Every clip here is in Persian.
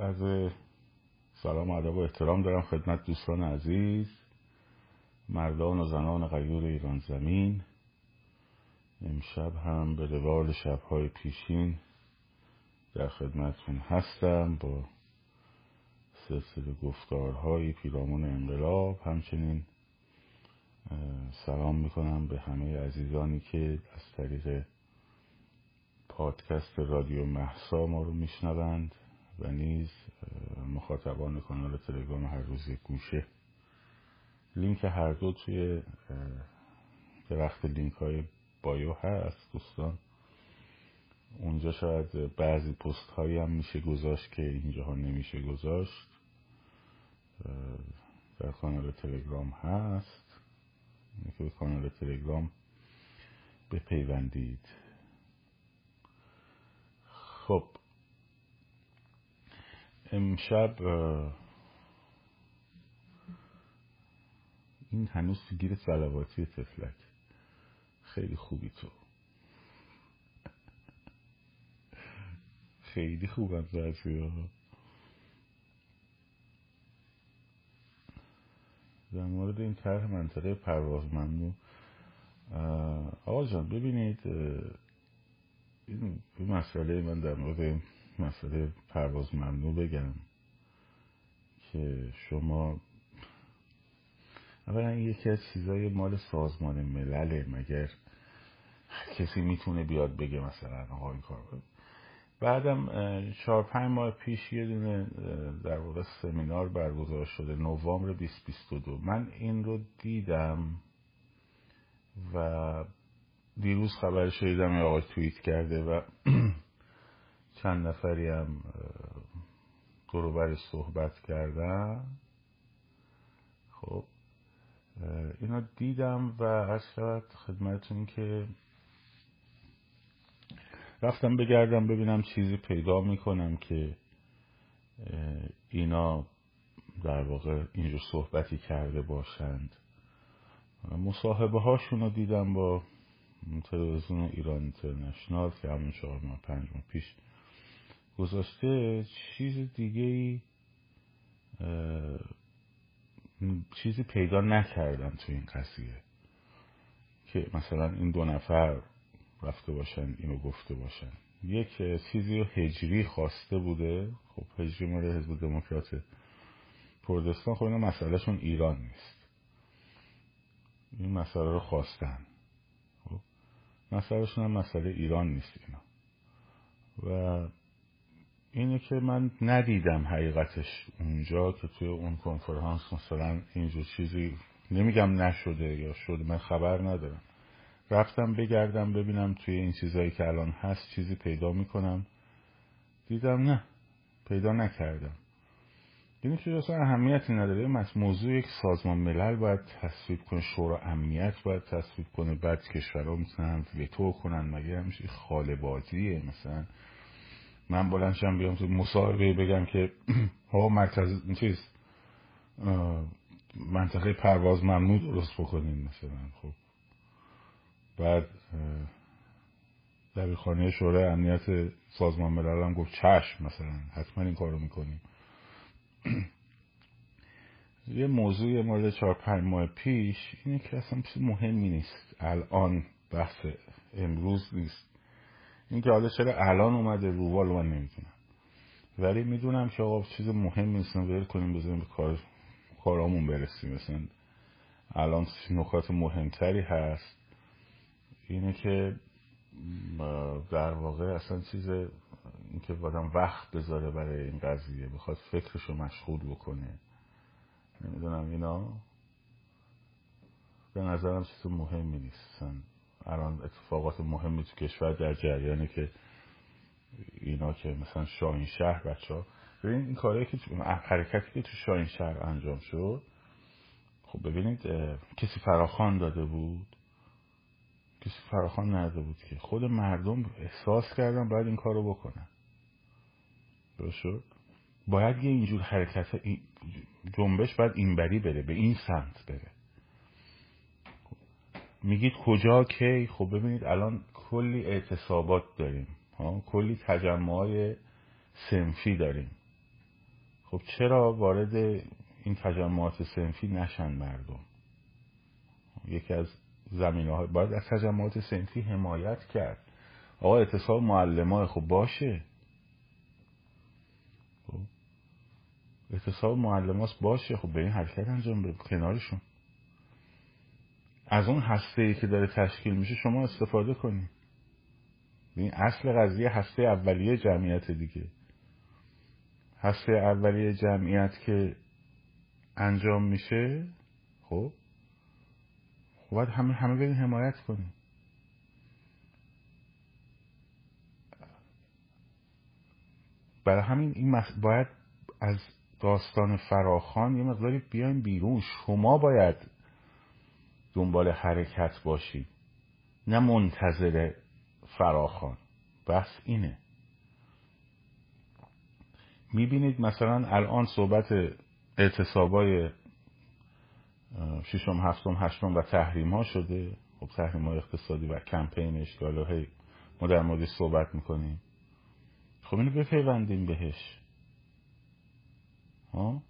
از سلام ادب و احترام دارم خدمت دوستان عزیز مردان و زنان غیور ایران زمین. امشب هم به روال شبهای پیشین در خدمتون هستم با سلسله گفتارهای پیرامون انقلاب. همچنین سلام می‌کنم به همه عزیزانی که از طریق پادکست رادیو محسا ما رو میشنوند. و نیز مخاطبان کانال تلگرام هر روز گوشه. لینک هر دو توی درخت لینک های بایو هست دوستان. اونجا شاید بعضی پست هایی هم میشه گذاشت که اینجاها نمیشه گذاشت. در کانال تلگرام هست. که به کانال تلگرام بپیوندید. خب امشب این هنوز گیر سلواتی تفلک. خیلی خوبی تو. خیلی خوبم بعضی ها در مورد این طرح منطقه پرواز ممنوع. آقا جان ببینید این مسئله من در مورد مسئله پرواز ممنوع بگم که شما اولا یکی از چیزای مال سازمان ملله مگر کسی می‌تونه بیاد بگه مثلا آقا این کار بعدم چهار پنج ماه پیش یه دونه در واقع سمینار برگزار شده نوامبر 2022 من این رو دیدم و دیروز خبر شدیدم یه آقای توییت کرده و چند نفری هم دروبرش صحبت کردن. خب اینا دیدم و از شود خدمتون که رفتم بگردم ببینم چیزی پیدا می‌کنم که اینا در واقع اینجور صحبتی کرده باشند. مصاحبه هاشون رو دیدم با تلویزیون ایران اینترنشنال که همون چهار ماه پنج ماه پیش گذاشته چیز دیگه ای چیزی پیدا نکردم تو این قضیه که مثلا این دو نفر رفته باشن اینو گفته باشن. یک چیزی رو هجری خواسته بوده. خب هجری مال حزب دموکرات کردستان. خب اینا مسئلهشون ایران نیست. این مسئله رو خواستن. خب مسئلهشون هم مسئله ایران نیست اینا. و اینه که من ندیدم حقیقتش اونجا که توی اون کنفرانس مثلا اینجور چیزی نمیگم نشده یا شده من خبر ندارم. رفتم بگردم ببینم توی این چیزهایی که الان هست چیزی پیدا می‌کنم. دیدم نه پیدا نکردم. یعنی که اصلا اهمیتی نداره. موضوع یک سازمان ملل باید تصویب کنه شورا امنیت باید تصویب کنه بعد کشورها می‌تونن ویتو کنن مگه همیشه خاله بازیه مثلا؟ من بلندشم بیام تو مصاحبه بگم که ها مرکز چیز منطقه پرواز ممنوع درست بکنیم مثلا خب. بعد دبیرخانه شورای امنیت سازمان ملل هم گفت چشم مثلا حتما این کارو می‌کنیم. یه موضوع مورد چهار پنج ماه پیش اینه که اصلا چیز مهمی نیست. الان بحث امروز نیست. این که حالا چرا الان اومده رووال من نمی‌دونم ولی می‌دونم که آقا چیز مهم نیست ول کنیم بزنیم به کار کارامون برسیم. مثلا الان نکات مهمتری هست اینه که در واقع اصلا چیز اینکه آدم وقت بذاره برای این قضیه بخواد فکرشو مشغول بکنه. نمی‌دونم اینا. به نظرم چیز مهمی نیست. الان اتفاقات مهمی تو کشور در جریانه که اینا که مثلا شاهین شهر بچه ها ببینید این کاری که حرکتی که تو شاهین شهر انجام شد خب ببینید کسی فراخان داده بود؟ کسی فراخان نداده بود که. خود مردم احساس کردن باید این کارو بکنن. درست باید یه اینجور حرکت جنبش باید اینبری بره به این سمت بره. میگید کجا کی؟ خب ببینید الان کلی اعتصابات داریم ها؟ کلی تجمع های سنفی داریم. خب چرا وارد این تجمعات سنفی نشن مردم؟ یکی از زمینه های باید از تجمعات سنفی حمایت کرد. آقا اعتصاب معلم خب باشه. خب؟ اعتصاب معلم باشه. خب به این حرکت انجام بده. کنارشون. از اون هسته ای که داره تشکیل میشه شما استفاده کنید. این اصل قضیه هسته اولیه جمعیت دیگه. هسته اولیه جمعیت که انجام میشه خب خب باید همه همه برین حمایت کنیم برای همین این باید از داستان فراخان یه مقداری بیایم بیرون. شما باید دنبال حرکت باشید نه منتظر فراخان بس اینه. می‌بینید مثلا الان صحبت اعتصابای ششم هفتم هشتم و تحریم ها شده. خب تحریم های اقتصادی و کمپینش که هی ما در موردش صحبت می‌کنیم. خب اینو بپیوندیم بهش. ها؟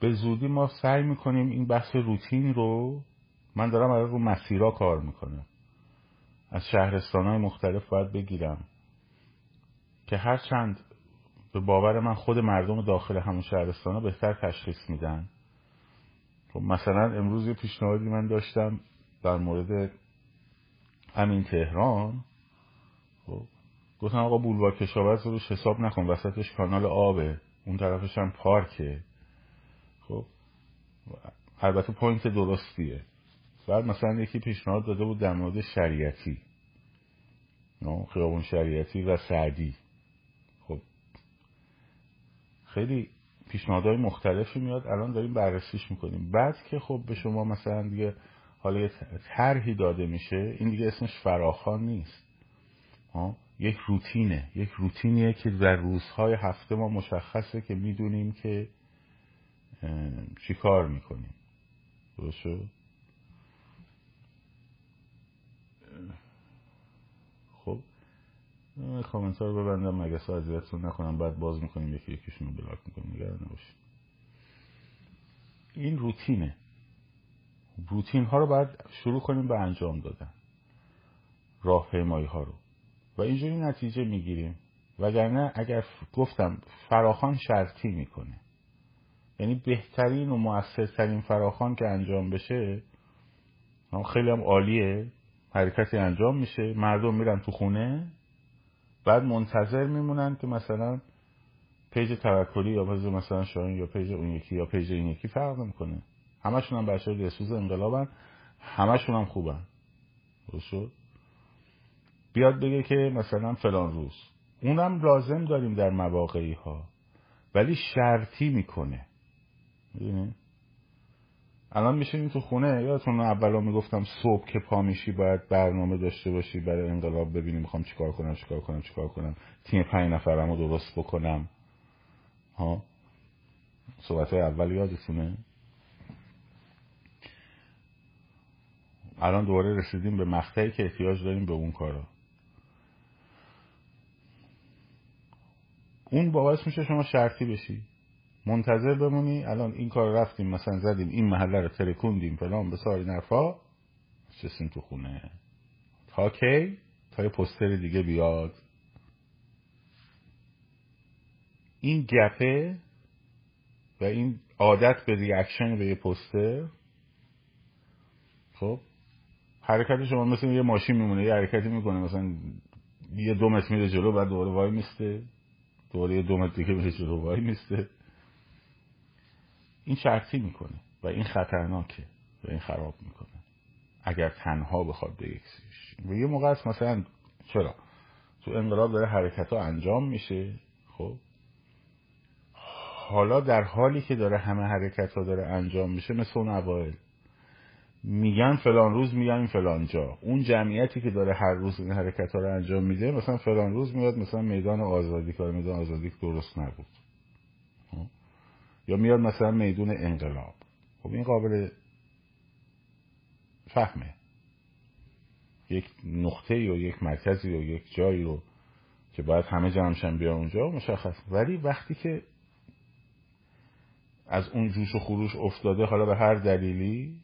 به زودی ما سعی می‌کنیم این بحث روتین رو من دارم الان رو مسیرها کار می‌کنم. از شهرستان های مختلف باید بگیرم که هر چند به باور من خود مردم داخل همون شهرستان ها بهتر تشخیص میدن. خب مثلا امروز یه پیشنهادی من داشتم در مورد همین تهران. خب گفتم آقا بولوار کشاورز رو حساب نکن وسطش کانال آبه اون طرفش هم پارکه. البته پوینت درستیه. بعد مثلا یکی پیشنهاد داده بود در مورد شریعتی. خیابون شریعتی و سعدی. خب خیلی پیشنهادهای مختلفی میاد الان داریم بررسیش می‌کنیم. بعد که خب به شما مثلا دیگه حالا یه طرحی داده میشه این دیگه اسمش فراخان نیست. یک روتینه. یک روتینیه که در روزهای هفته ما مشخصه که می‌دونیم که چی کار می‌کنیم درست شد؟ خب کامنت رو ببندم. مگه اذیتتون نکنم بعد باز می‌کنیم یکی یکیشون رو بلاک می‌کنیم. نگران نباشید. این روتینه. روتین ها رو باید شروع کنیم به انجام دادن. راه پیمایی ها رو. و اینجوری نتیجه می‌گیریم. وگرنه اگر گفتم فراخان شرطی می‌کنه. یعنی بهترین و موثرترین فراخان که انجام بشه خیلی هم عالیه. حرکتی انجام میشه. مردم میرن تو خونه. بعد منتظر میمونن که مثلا page توکلی یا page مثلا شاهین یا page اون یکی یا page این یکی فرق می‌کنه همشون هم بچه دلسوز انقلابن. همشون هم خوبن. شد؟ بیاد بگه که مثلا فلان روز. اونم لازم داریم در مواقعی ها ولی شرطی می‌کنه. می‌دونی؟ الان میشینیم تو خونه یادتون اولا می‌گفتم صبح که پا میشی باید برنامه داشته باشی برای انقلاب ببینیم می‌خوام چیکار کنم چیکار کنم چیکار کنم. تیم پنج نفرمو درست بکنم. ها؟ صحبت های اول یادتونه؟ الان دوباره رسیدیم به مقطعی که احتیاج داریم به اون کارا. اون باعث میشه شما شرطی بشی. منتظر بمونی. الان این کار رفتیم مثلا زدیم این محله رو ترکوندیم فلان بیسار این حرفا. بشینیم تو خونه. تا کی؟ تا یه poster دیگه بیاد. این gap ه و این عادت به reaction به یه poster. خب حرکت شما مثل یه ماشین میمونه یه حرکتی می‌کنه مثلا یه دو متر میره جلو بعد دوباره وای میسته. دوباره یه دو متر دیگه میره جلو وای میسته. این شرطی می‌کنه و این خطرناکه و این خراب می‌کنه. اگر تنها بخواد به یک و یه موقع است مثلا چرا؟ تو انقلاب داره حرکت ها انجام میشه خب؟ حالا در حالی که داره همه حرکت ها داره انجام میشه مثل اون اوائل میگن فلان روز میگن فلان جا. اون جمعیتی که داره هر روز این حرکت ها رو انجام میده مثلا فلان روز میاد مثلا میدان آزادی. کار میدان آزادی درست نبود. یا میاد مثلا میدون انقلاب. خب این قابل فهمه. یک نقطه یا یک مرکزی یا یک جایی رو که باید همه جمعشن بیا اونجا مشخص. ولی وقتی که از اون جوش و خروش افتاده حالا به هر دلیلی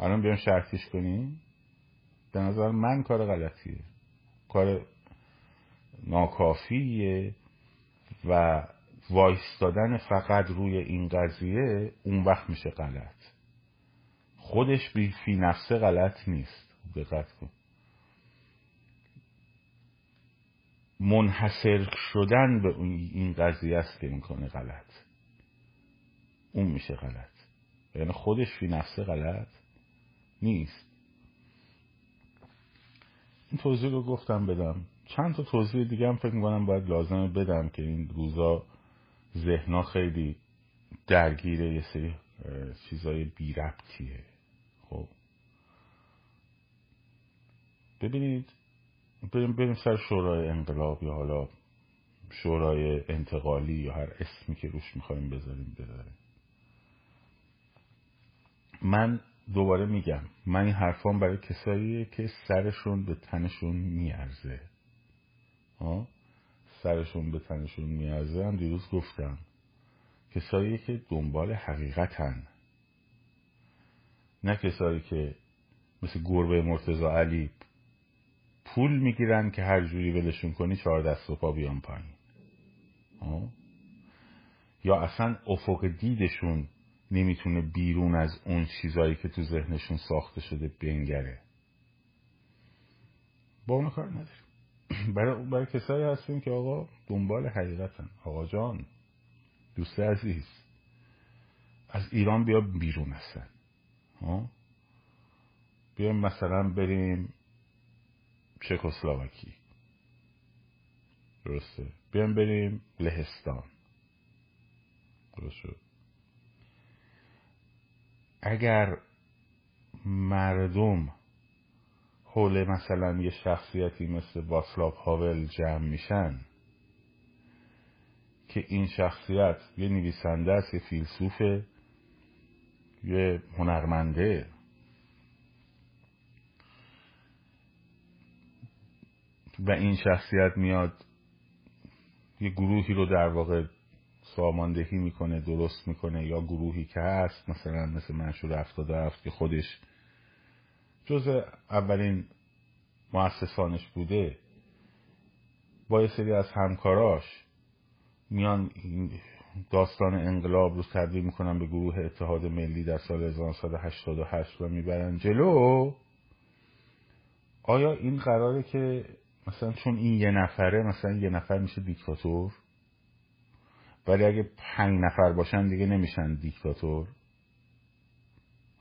الان بیام شرطیش کنیم به نظر من کار غلطیه. کار ناکافیه و وایستادن فقط روی این قضیه اون وقت میشه غلط. خودش بی فی نفسه غلط نیست. دقت کن. منحصر شدن به این قضیه است که می‌کنه غلط. اون میشه غلط. یعنی خودش فی نفسه غلط نیست. این توضیح رو گفتم بدم. چند تا توضیح دیگه هم فکر می‌کنم باید لازمه بدم که این روزا ذهنا خیلی درگیره یه سری چیزای بی ربطیه. خب. ببینید بریم بریم سر شورای انقلاب یا حالا شورای انتقالی یا هر اسمی که روش می‌خوایم بذاریم بذاریم. من دوباره میگم من این حرفان برای کساییه که سرشون به تنشون میارزه. سرشون به تنشون میارزه دیروز گفتم کسایی که دنبال حقیقتن. نه کسایی که مثل گربه مرتزا علی پول می‌گیرن که هر جوری ولشون کنی چهار دست و پا بیان پایین. یا اصلا افق دیدشون نمی‌تونه بیرون از اون چیزایی که تو ذهنشون ساخته شده بنگره. با اون کار نداریم. برای, برای کسایی هستیم که آقا دنبال حقیقتن. آقا جان دوست عزیز از ایران بیا بیرون هستن بیایم مثلا بریم چکسلواکی. درسته؟ بیایم بریم لهستان. درست اگر مردم حول مثلا یه شخصیتی مثل واسلاو هاول جمع میشن که این شخصیت یه نویسنده است یه فیلسوفه یه هنرمنده. و این شخصیت میاد یه گروهی رو در واقع ساماندهی می‌کنه درست می‌کنه یا گروهی که هست مثلا مثل منشور افتاده هفت که خودش جز اولین مؤسسانش بوده با یه سری از همکاراش میان داستان انقلاب رو تبدیل می‌کنن به گروه اتحاد ملی در سال 1988 و می‌برن جلو. آیا این قراره که مثلا چون این یه نفره مثلا یه نفر میشه دیکتاتور؟ ولی اگه پنج نفر باشن دیگه نمیشن دیکتاتور.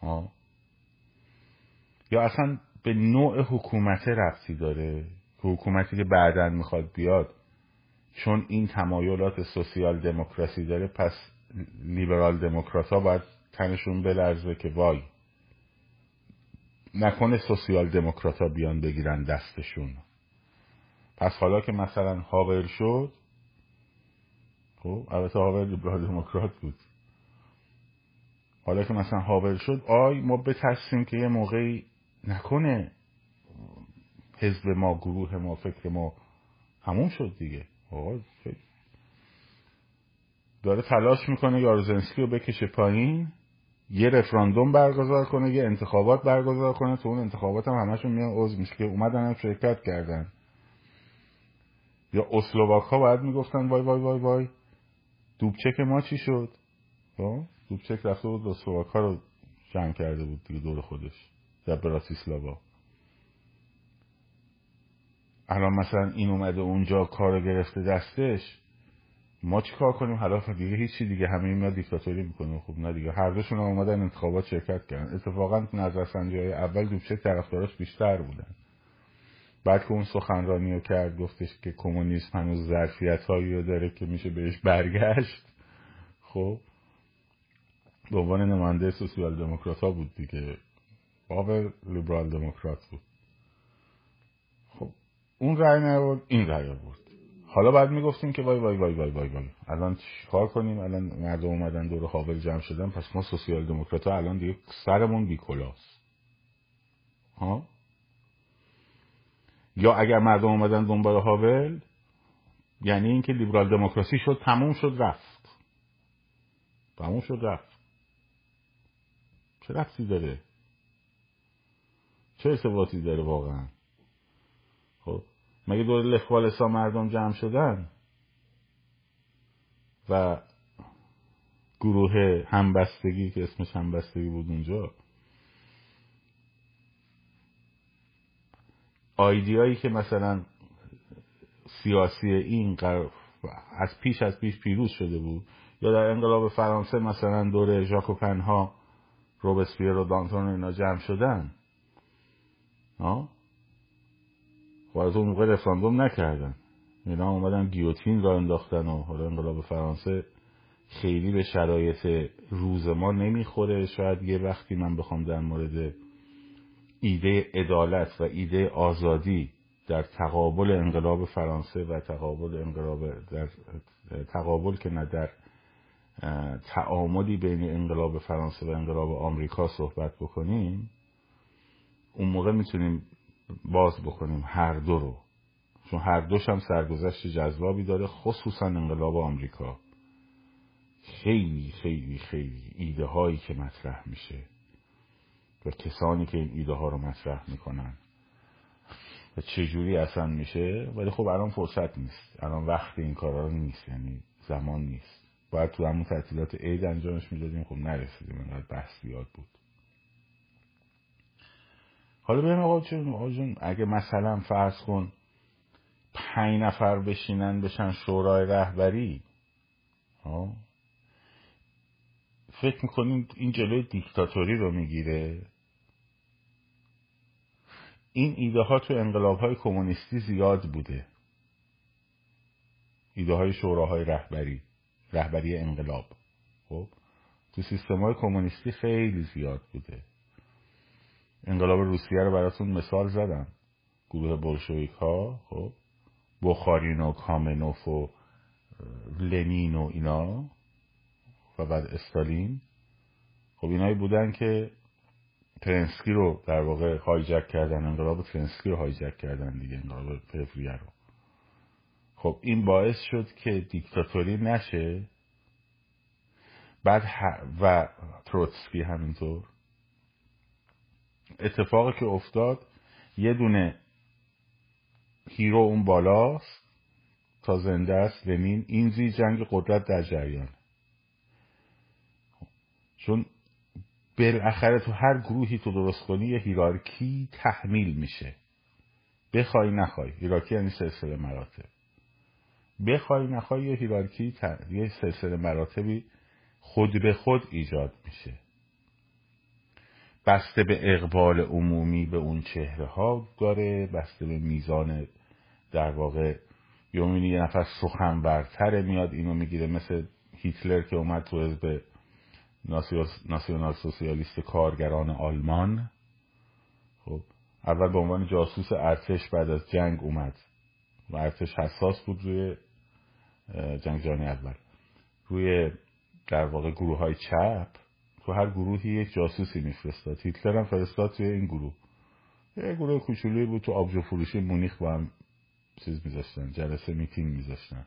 ها یا اصلا به نوع حکومت رفتی داره؟ که حکومتی که بعدا می‌خواد بیاد. چون این تمایلات سوسیال دموکراسی داره پس لیبرال دموکرات ها باید تنشون بلرزه که وای نکنه سوسیال دموکرات ها بیان بگیرن دستشون. پس حالا که مثلا هاور شد خب البته هاور لیبرال دموکرات بود. حالا که مثلا هاور شد آی ما بترسیم که یه موقعی نکنه. حزب ما گروه ما فکر ما همون شد دیگه. داره تلاش می‌کنه یاروزنسکی رو بکشه پایین یه رفراندوم برگزار کنه یه انتخابات برگزار کنه. تو اون انتخابات هم همشون میان عضو میشه که اومدن هم شرکت کردن. یا اسلوواک ها باید می‌گفتن وای وای وای وای. دوبچک ما چی شد؟ دوبچک رفته بود اسلوواک ها رو جمع کرده بود دیگه دور خودش. در براتیسلاوا. الان مثلا این اومده اونجا کار گرفته دستش ما چی کار کنیم؟ حالا دیگه هیچی دیگه همه اینا دیکتاتوری می‌کنه. خب نه دیگه هر دوشون هم اومدن انتخابات شرکت کردن. اتفاقا نظرسنجی های اول دوبچه طرفداراش بیشتر بودن. بعد که اون سخنرانی رو کرد گفتش که کمونیسم هنوز ظرفیت هایی رو داره که میشه بهش برگشت. خب به عنوان نماینده سوسیال دموکرات ها بود دیگه. باور لیبرال دموکرات بود. اون رأی نیاورد این رأی آورد. حالا بعد می‌گفتیم که وای وای وای وای وای وای. الان چیکار کنیم؟ الان مردم اومدن دور حاول جمع شدن پس ما سوسیال دموکرات الان دیگه سرمون بیکلاست ها؟ یا اگر مردم اومدن دنبال هاول یعنی اینکه لیبرال دموکراسی شد تموم شد رفت. تموم شد رفت. چه رفتی داره؟ چه ارتباطی داره واقعا؟ خب مگه دور لخوالسا مردم جمع شدن؟ و گروه همبستگی که اسمش همبستگی بود اونجا آیدیایی که مثلا سیاسی این از پیش از پیش پیروز شده بود یا در انقلاب فرانسه مثلا دور ژاکوپنها روبسپیر و دانتون اینا جمع شدن. آه؟ و از اون موقع رفراندوم نکردن اینا اومدن گیوتین را انداختن و حالا انقلاب فرانسه خیلی به شرایط روز ما نمی‌خوره شاید یه وقتی من بخوام در مورد ایده عدالت و ایده آزادی در تقابل انقلاب فرانسه و تقابل انقلاب در تقابل که نه در تعاملی بین انقلاب فرانسه و انقلاب آمریکا صحبت بکنیم موقع می‌تونیم باز بکنیم هر دو رو. چون هر دوش هم سرگذشت جذابی داره خصوصا انقلاب آمریکا. خیلی خیلی خیلی ایده هایی که مطرح میشه و کسانی که این ایده ها رو مطرح می‌کنن. و چجوری اصلا میشه؟ ولی خب الان فرصت نیست. الان وقت این کارا رو نیست یعنی زمان نیست. باید تو همون تعطیلات عید انجامش می‌دادیم خب نرسیدیم انقدر بحث زیاد بود. حالا ببین آقا جون اگه مثلا فرض کن پنج نفر بشینن بشن شورای رهبری ها فکر می‌کنیم این جلوی دیکتاتوری رو می‌گیره؟ این ایده ها تو انقلاب های کمونیستی زیاد بوده. ایده های شوراهای رهبری رهبری انقلاب. خب؟ تو سیستم های کمونیستی خیلی زیاد بوده. انقلاب روسیه رو براتون مثال زدم. گروه بلشویک ها خب. بخارین و کامنوف و لنین و اینا و بعد استالین. خب اینایی بودن که ترنسکی رو در واقع هایجک کردن. انقلاب ترنسکی رو هایجک کردن دیگه انقلاب فوریه رو. خب این باعث شد که دیکتاتوری نشه. بعد و تروتسکی همینطور. اتفاقی که افتاد یه دونه hero اون بالاست تا زنده است. لنین این زیر جنگ قدرت در جریان. چون بالاخره تو هر گروهی تو درست کنی یه hierarchy تحمیل میشه. بخوای نخوای. هیرارکی یعنی سلسله مراتب. بخوای نخوای یه هیرارکی یه سلسله مراتبی خود به خود ایجاد میشه. بسته به اقبال عمومی به اون چهره ها داره بسته به میزان در واقع یومینی یه نفر سخنورتره میاد اینو می‌گیره مثل هیتلر که اومد تو حزب ناسیونال سوسیالیست کارگران آلمان. خب اول به عنوان جاسوس ارتش بعد از جنگ اومد و ارتش حساس بود روی جنگ جهانی اول. روی در واقع گروه های چپ. تو هر گروهی یک جاسوسی میفرستاد. هیتلر هم فرستاد توی این گروه. یه گروه کوچولویی بود تو آبجو فروشی مونیخ با هم چیز میذاشتن جلسه میتینگ میذاشتن.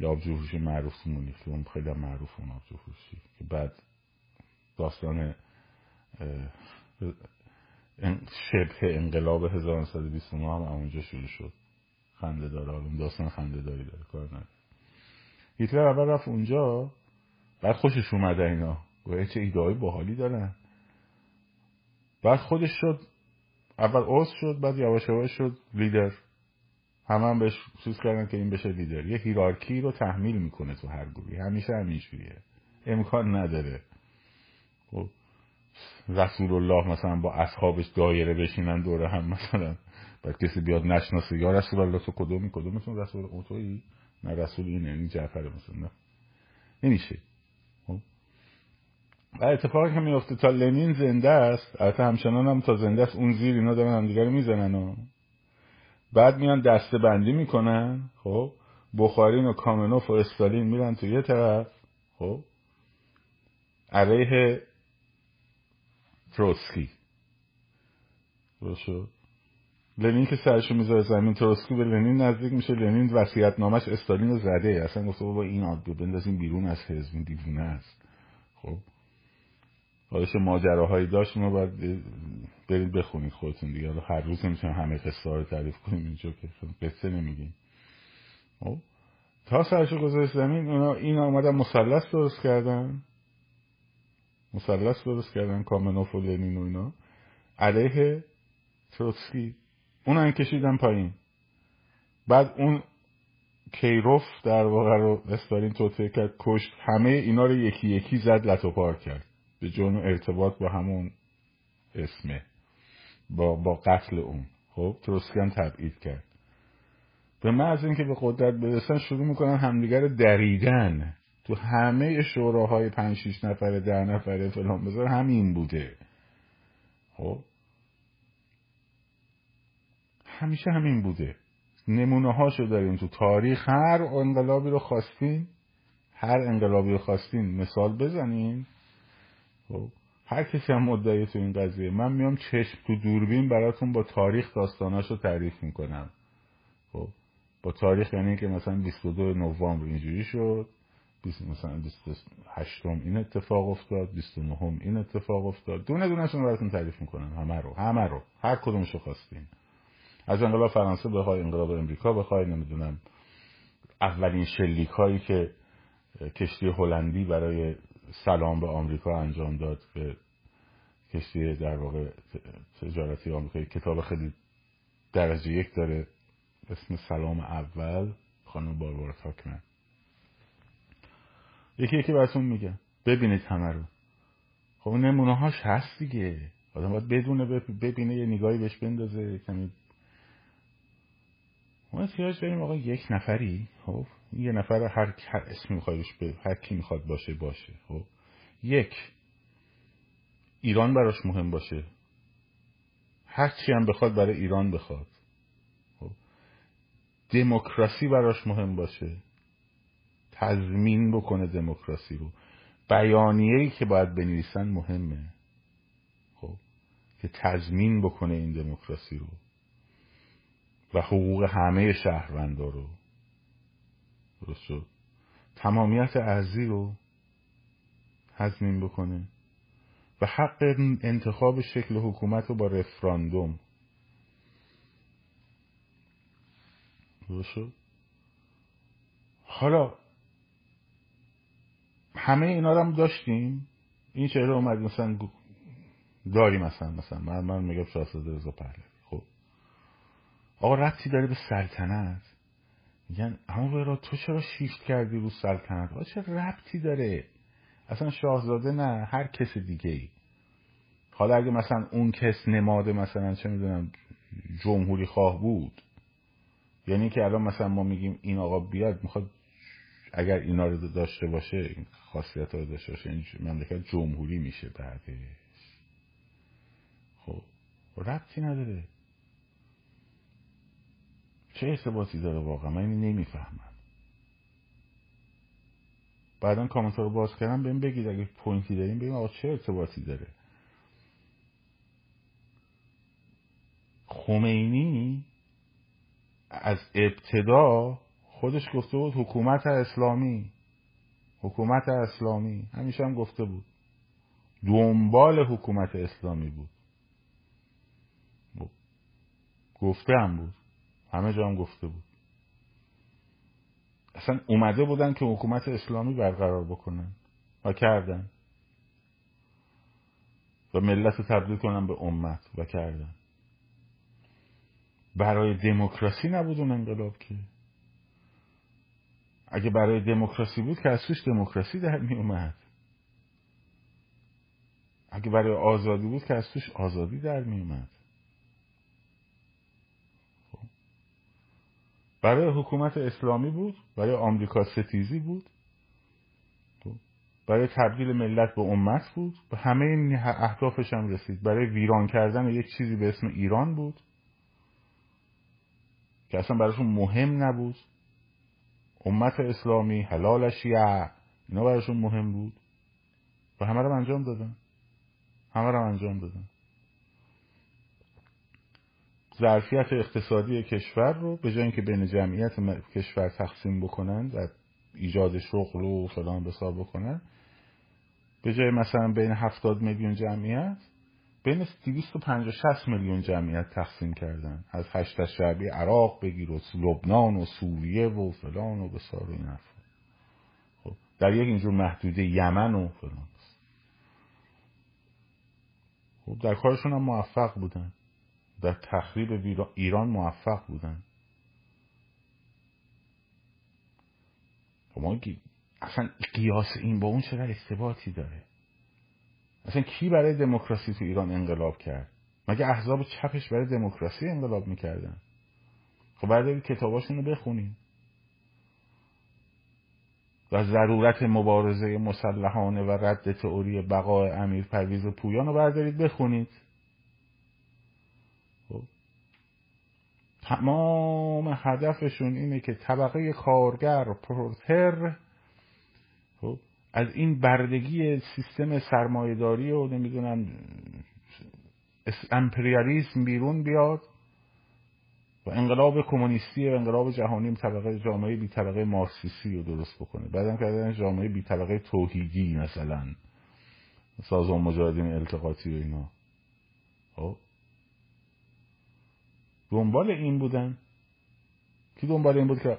یا آبجو فروشی معروف تو مونیخ اون خیلی معروف اون آبجو فروشی که بعد داستان شبه انقلاب 1929 هم اونجا شروع شد. خنده داره حالا داستان خنده داری داره کار نداره. هیتلر اول رفت اونجا بعد خوشش اومده اینا. گویا چه ایده باحالی دارن. بعد خودش شد اول اوز شد بعد یواش یواش شد لیدر. همه هم بهش چیز کردن که این بشه لیدر. یه هیرارکی رو تحمیل می‌کنه تو هر گروهی. همیشه همینجوریه امکان نداره. خب رسول الله مثلا با اصحابش دایره بشینن دوره هم مثلا. بعد کسی بیاد نشناسه یا رسول الله تو کدومی کدومتون رسول؟ اوتویی نه رسول اینه این جعفر مثلا نه. نمیشه و اتفاقی که میفته تا لنین زنده است البته همچنان هم تا زنده است اون زیر اینا دارن همدیگه رو می‌زنن و بعد میان دسته بندی می‌کنن خب؟ بخارین و کامنوف و استالین میرن تو یه طرف خب؟ علیه تروسکی. شد؟ لنین که سرشو می‌ذاره زمین تروسکی به لنین نزدیک میشه لنین وصیت نامش استالین رو زده. اصلا گفته بابا این آدم بندازیم بیرون از حزب این دیوونه است. خب؟ حالا چه ماجراهایی داشت ما باید برید بخونید خودتون دیگه. حالا هر روز نمی‌تونیم همه قصه رو تعریف کنیم اینجا که قصه نمیگیم. خب. تا سرشو گذاشت زمین اونا این آمدن مثلث درست کردن. مثلث درست کردن کامنوف و لنین و اینا. علیه تروتسکی. اون کشیدن پایین. بعد اون کیروف در واقع رو استالین توطعه کرد کشت. همه اینا رو یکی یکی زد لطوپار کرد. به جون ارتباط با همون اسمه. با, با قتل اون. خب تروسکی هم تبعید کرد. به محض اینکه به قدرت برسن شروع می‌کنن همدیگر دریدن. تو همه شوراهای پنج شیش نفره ده نفره فلان بذار همین بوده. خب؟ همیشه همین بوده. نمونه هاشو داریم تو تاریخ. هر انقلابی رو خواستین هر انقلابی رو خواستین مثال بزنین. خب. هر کسی هم مدعی تو این قضیه. من میام چشم تو دوربین براتون با تاریخ داستاناش رو تعریف می‌کنم. خب. با تاریخ یعنی که مثلا 22 نوامبر اینجوری شد. مثلا 28 این اتفاق افتاد. 29 این اتفاق افتاد. دونه دونه رو براتون تعریف می‌کنم. همه رو همه رو. هر کدومشو خواستین. از انقلاب فرانسه بخوای انقلاب امریکا بخوای نمی‌دونم. اولین شلیک هایی که کشتی هلندی برای سلام به آمریکا انجام داد به کشتی در واقع تجارتی آمریکایی. کتاب خیلی درجه یک داره. اسم سلام اول خانم باربارا تاکمن. یکی یکی براتون میگه. ببینید همه رو. خب نمونه هاش هست دیگه. آدم باید بدونه ببینه یه نگاهی بهش بندازه. کمی ما احتیاج داریم آقا یک نفری. خب؟ یه نفر هر, هر اسمی میخوایش به هر کی می‌خواد باشه باشه خب؟ یک ایران براش مهم باشه. هر چی هم بخواد برای ایران بخواد خب؟ دموکراسی براش مهم باشه. تضمین بکنه دموکراسی رو. بیانیه‌ای که باید بنویسن مهمه خب؟ که تضمین بکنه این دموکراسی رو و حقوق همه شهروندا رو درست شد. تمامیت ارزی رو تضمین بکنه و حق انتخاب شکل حکومت رو با رفراندوم. درست حالا همه اینا رو هم داشتیم؟ این چهره اومد مثلا داریم مثلا مثلا من, من میگم شاهزاده رضا پهلوی. آقا ربطی داره به سلطنت؟ میگن اما تو چرا شیفت کردی رو سلطنت آقا چه ربطی داره؟ اصلا شاهزاده نه هر کس دیگه ای حالا اگه مثلا اون کس نماده مثلا چه می‌دونم جمهوری خواه بود یعنی که الان مثلا ما میگیم این آقا بیاد می‌خواد اگر اینا رو داشته باشه این خاصیت رو داشته باشه این مملکت جمهوری میشه بعدش. خب ربطی نداره. چه ارتباطی داره واقعا؟ من نمی‌فهمم. بعدا کامنت رو باز کردم بهم بگید اگه پوینتی داریم بگیم آقا چه ارتباطی داره؟ خمینی از ابتدا خودش گفته بود حکومت اسلامی. حکومت اسلامی. همیشه هم گفته بود. دنبال حکومت اسلامی بود. گفته هم بود. همه جا هم گفته بود. اصلا اومده بودن که حکومت اسلامی برقرار بکنن و کردن. و ملت رو تبدیل کنن به امت و کردن. برای دموکراسی نبود اون انقلاب که. اگه برای دموکراسی بود که از توش دموکراسی در می اومد. اگه برای آزادی بود که از توش آزادی در می اومد. برای حکومت اسلامی بود برای آمریکا ستیزی بود برای تبدیل ملت به امت بود. به همه این اهدافش هم رسید. برای ویران کردن یک چیزی به اسم ایران بود که اصلا براشون مهم نبود. امت اسلامی حلال شیعه اینا براشون مهم بود. و همه رو انجام دادن. همه رو انجام دادن. ظرفیت اقتصادی کشور رو به جای اینکه بین جمعیت کشور تقسیم بکنن و ایجاد شغل و فلان بسار بکنن به جای مثلا بین 70 میلیون جمعیت بین 250 60 میلیون جمعیت تقسیم کردن. از هشت شعبی عراق بگیر و لبنان و سوریه و فلان و بسار و این خب در یک اینجور محدوده یمن و فلان. خب در کارشون هم موفق بودن. در تخریب ایران موفق بودن. خب اصلا قیاس این با اون چقدر ارتباطی داره؟ اصلا کی برای دموکراسی تو ایران انقلاب کرد؟ مگه احزاب چپش برای دموکراسی انقلاب می‌کردن؟ خب بردارید کتاباشون رو بخونیم. و ضرورت مبارزه مسلحانه و رد تئوری بقای امیر پرویز پویان رو بردارید بخونید. تمام هدفشون اینه که طبقه کارگر پرتر خب از این بردگی سیستم سرمایهداری و نمی‌دونم امپریالیسم بیرون بیاد و انقلاب کمونیستی و انقلاب جهانی طبقه جامعه بی طبقه مارکسیستی رو درست بکنه. بعدم کردن جامعه بی طبقه توحیدی مثلا سازمان مجاهدین التقاطی و اینا. خب دنبال این بودن؟ کی دنبال این بود که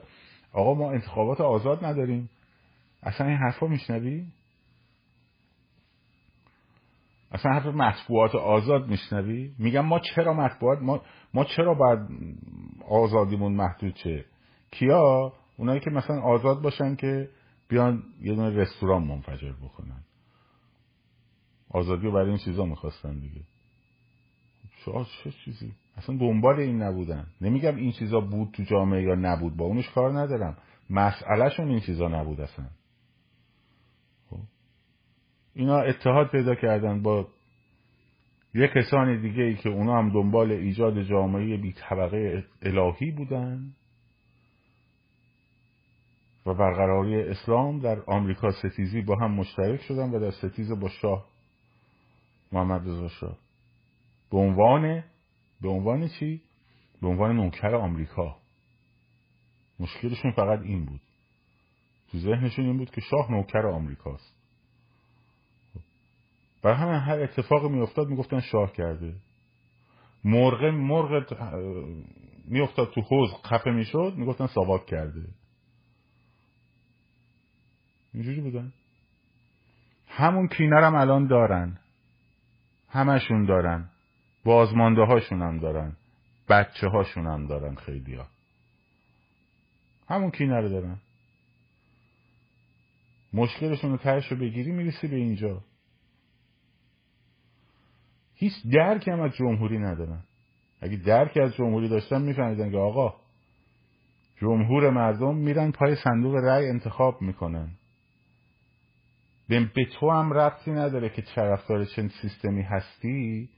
آقا ما انتخابات آزاد نداریم؟ اصلا این حرفا میشنوی؟ اصلا حرف مطبوعات آزاد میشنوی؟ میگم ما چرا مطبوعات ما, ما چرا باید آزادیمون محدود شه؟ کیا؟ اونایی که مثلا آزاد باشن که بیان یه دونه رستوران منفجر بکنن. آزادی برای این چیزا می‌خواستن دیگه. چه چیزی؟ اصلا دنبال این نبودن. نمیگم این چیزا بود تو جامعه یا نبود با اونش کار ندارم. مسئلهشون این چیزا نبود اصلا. اینا اتحاد پیدا کردن با یه کسان دیگه ای که اونا هم دنبال ایجاد جامعه بی طبقه الهی بودن و برقراری اسلام در آمریکا ستیزی با هم مشترک شدن و در ستیز با شاه محمد رضا شاه. به عنوان به عنوان چی؟ به عنوان نوکر آمریکا. مشکلشون فقط این بود. تو ذهنشون این بود که شاه نوکر آمریکاست. برای همه هر اتفاقی میافتاد می‌گفتن شاه کرده. مرغ مرغ میافتاد تو حوز خفه می‌شد می‌گفتن ساواک کرده. اینجوری بودن. همون کینرم الان دارن. همشون دارن. بازمانده هاشون هم دارن. بچه هاشون هم دارن خیلی ها همون کینه رو دارن. مشکلشون رو ترش رو بگیری می‌رسی به اینجا. هیچ درک هم از جمهوری ندارن. اگه درک از جمهوری داشتن میفهمیدن که آقا جمهور مردم میرن پای صندوق رأی انتخاب می‌کنن. به تو هم ربطی نداره که طرفدار چند سیستمی هستی.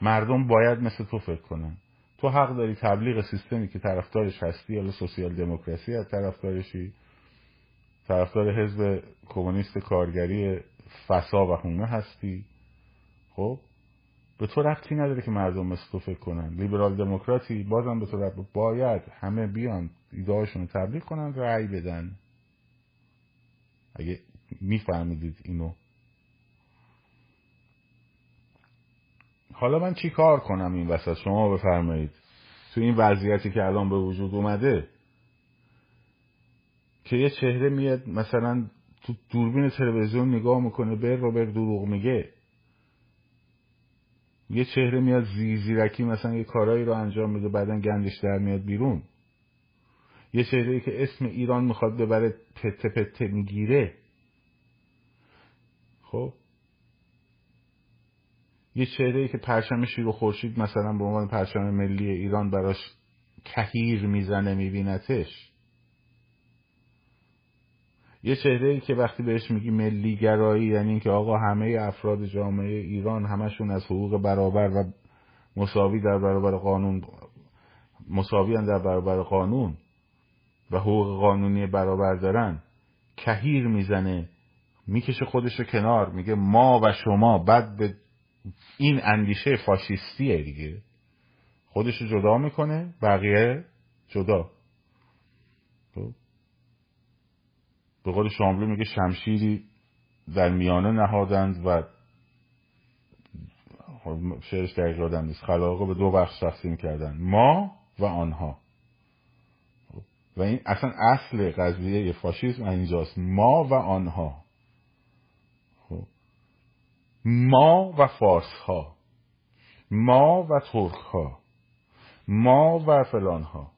مردم باید مثل تو فکر کنن. تو حق داری تبلیغ سیستمی که طرفدارش هستی یا سوسیال دموکراسی از طرفدارشی. طرفدار حزب کمونیست کارگری فسا و هونه هستی. خب؟ به تو ربطی نداره که مردم مثل تو فکر کنن. لیبرال دموکراتی بازم به تو ربط باید همه بیان ایدهاشون رو تبلیغ کنن رأی بدن. اگه میفهمیدید اینو. حالا من چی کار کنم این وسط؟ شما بفرمایید. تو این وضعیتی که الان به وجود اومده که یه چهره میاد مثلا تو دوربین تلویزیون نگاه می‌کنه بر رو بر دروغ میگه. یه چهره میاد زیرکی مثلا یه کارایی رو انجام میده بعدا گندش در میاد بیرون. یه چهره ای که اسم ایران می‌خواد ببره پته پته می‌گیره. خب؟ یه چهره ای که پرچم شیر و خورشید مثلا به عنوان پرچم ملی ایران براش کهیر می‌زنه میبینتش. یه چهره ای که وقتی بهش میگی ملی گرایی یعنی اینکه آقا همه افراد جامعه ایران همشون از حقوق برابر و مساوی در برابر قانون مساوی در برابر قانون و حقوق قانونی برابر دارن کهیر می‌زنه می‌کشه خودش رو کنار میگه ما و شما بعد به این اندیشه فاشیستیه دیگه خودش رو جدا می‌کنه بقیه جدا خب؟ به قول شاملو میگه شمشیری در میانه نهادند و خب، شعرش دقیق یادم نیست خلاقه به دو بخش تقسیم کردن ما و آنها خب؟ و این اصلا اصل قضیه فاشیسم اینجاست ما و آنها؟ ما و فارس ها ما و ترک ها ما و فلان ها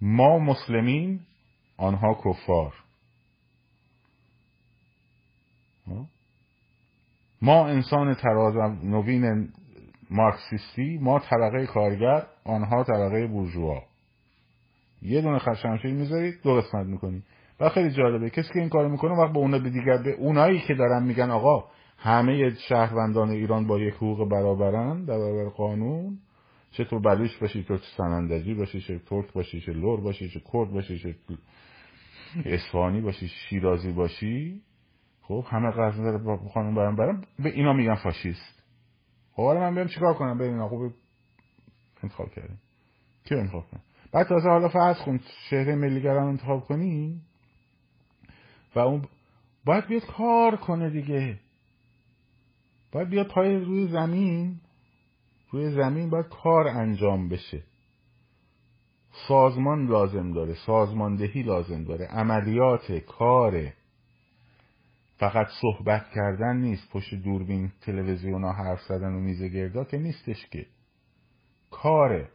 ما مسلمین آنها کفار. ما انسان تراز نوین مارکسیستی ما طبقه کارگر آنها طبقه بورژوا. یه دونه خط شمشیر می‌ذارید دو قسمت می‌کنی و خیلی جالبه. کسی که این کار می‌کنه وقت به اونا به دیگر به اونایی که دارن میگن آقا همه شهروندان ایران با یک حقوق برابرن در برابر قانون چه تو بلوش باشی تو سنندجی باشی چه ترک باشی چه لور باشی چه کرد باشی چه اسفانی باشی شیرازی باشی خب همه قصد داره با خانم برم برم به اینا میگن فاشیست. خب حالا من برم چیکار کنم؟ ببین خوب انتخاب کردیم. کی انتخاب کنم؟ بعد تازه حالا فرض کن شهر ملیگرم انتخاب کنی؟ و اون باید بیاد کار کنه دیگه. باید بیاد پای روی زمین. روی زمین باید کار انجام بشه. سازمان لازم داره سازماندهی لازم داره عملیات کاره فقط صحبت کردن نیست پشت دوربین تلویزیون ها حرف زدن و میز گردا که نیستش که. کاره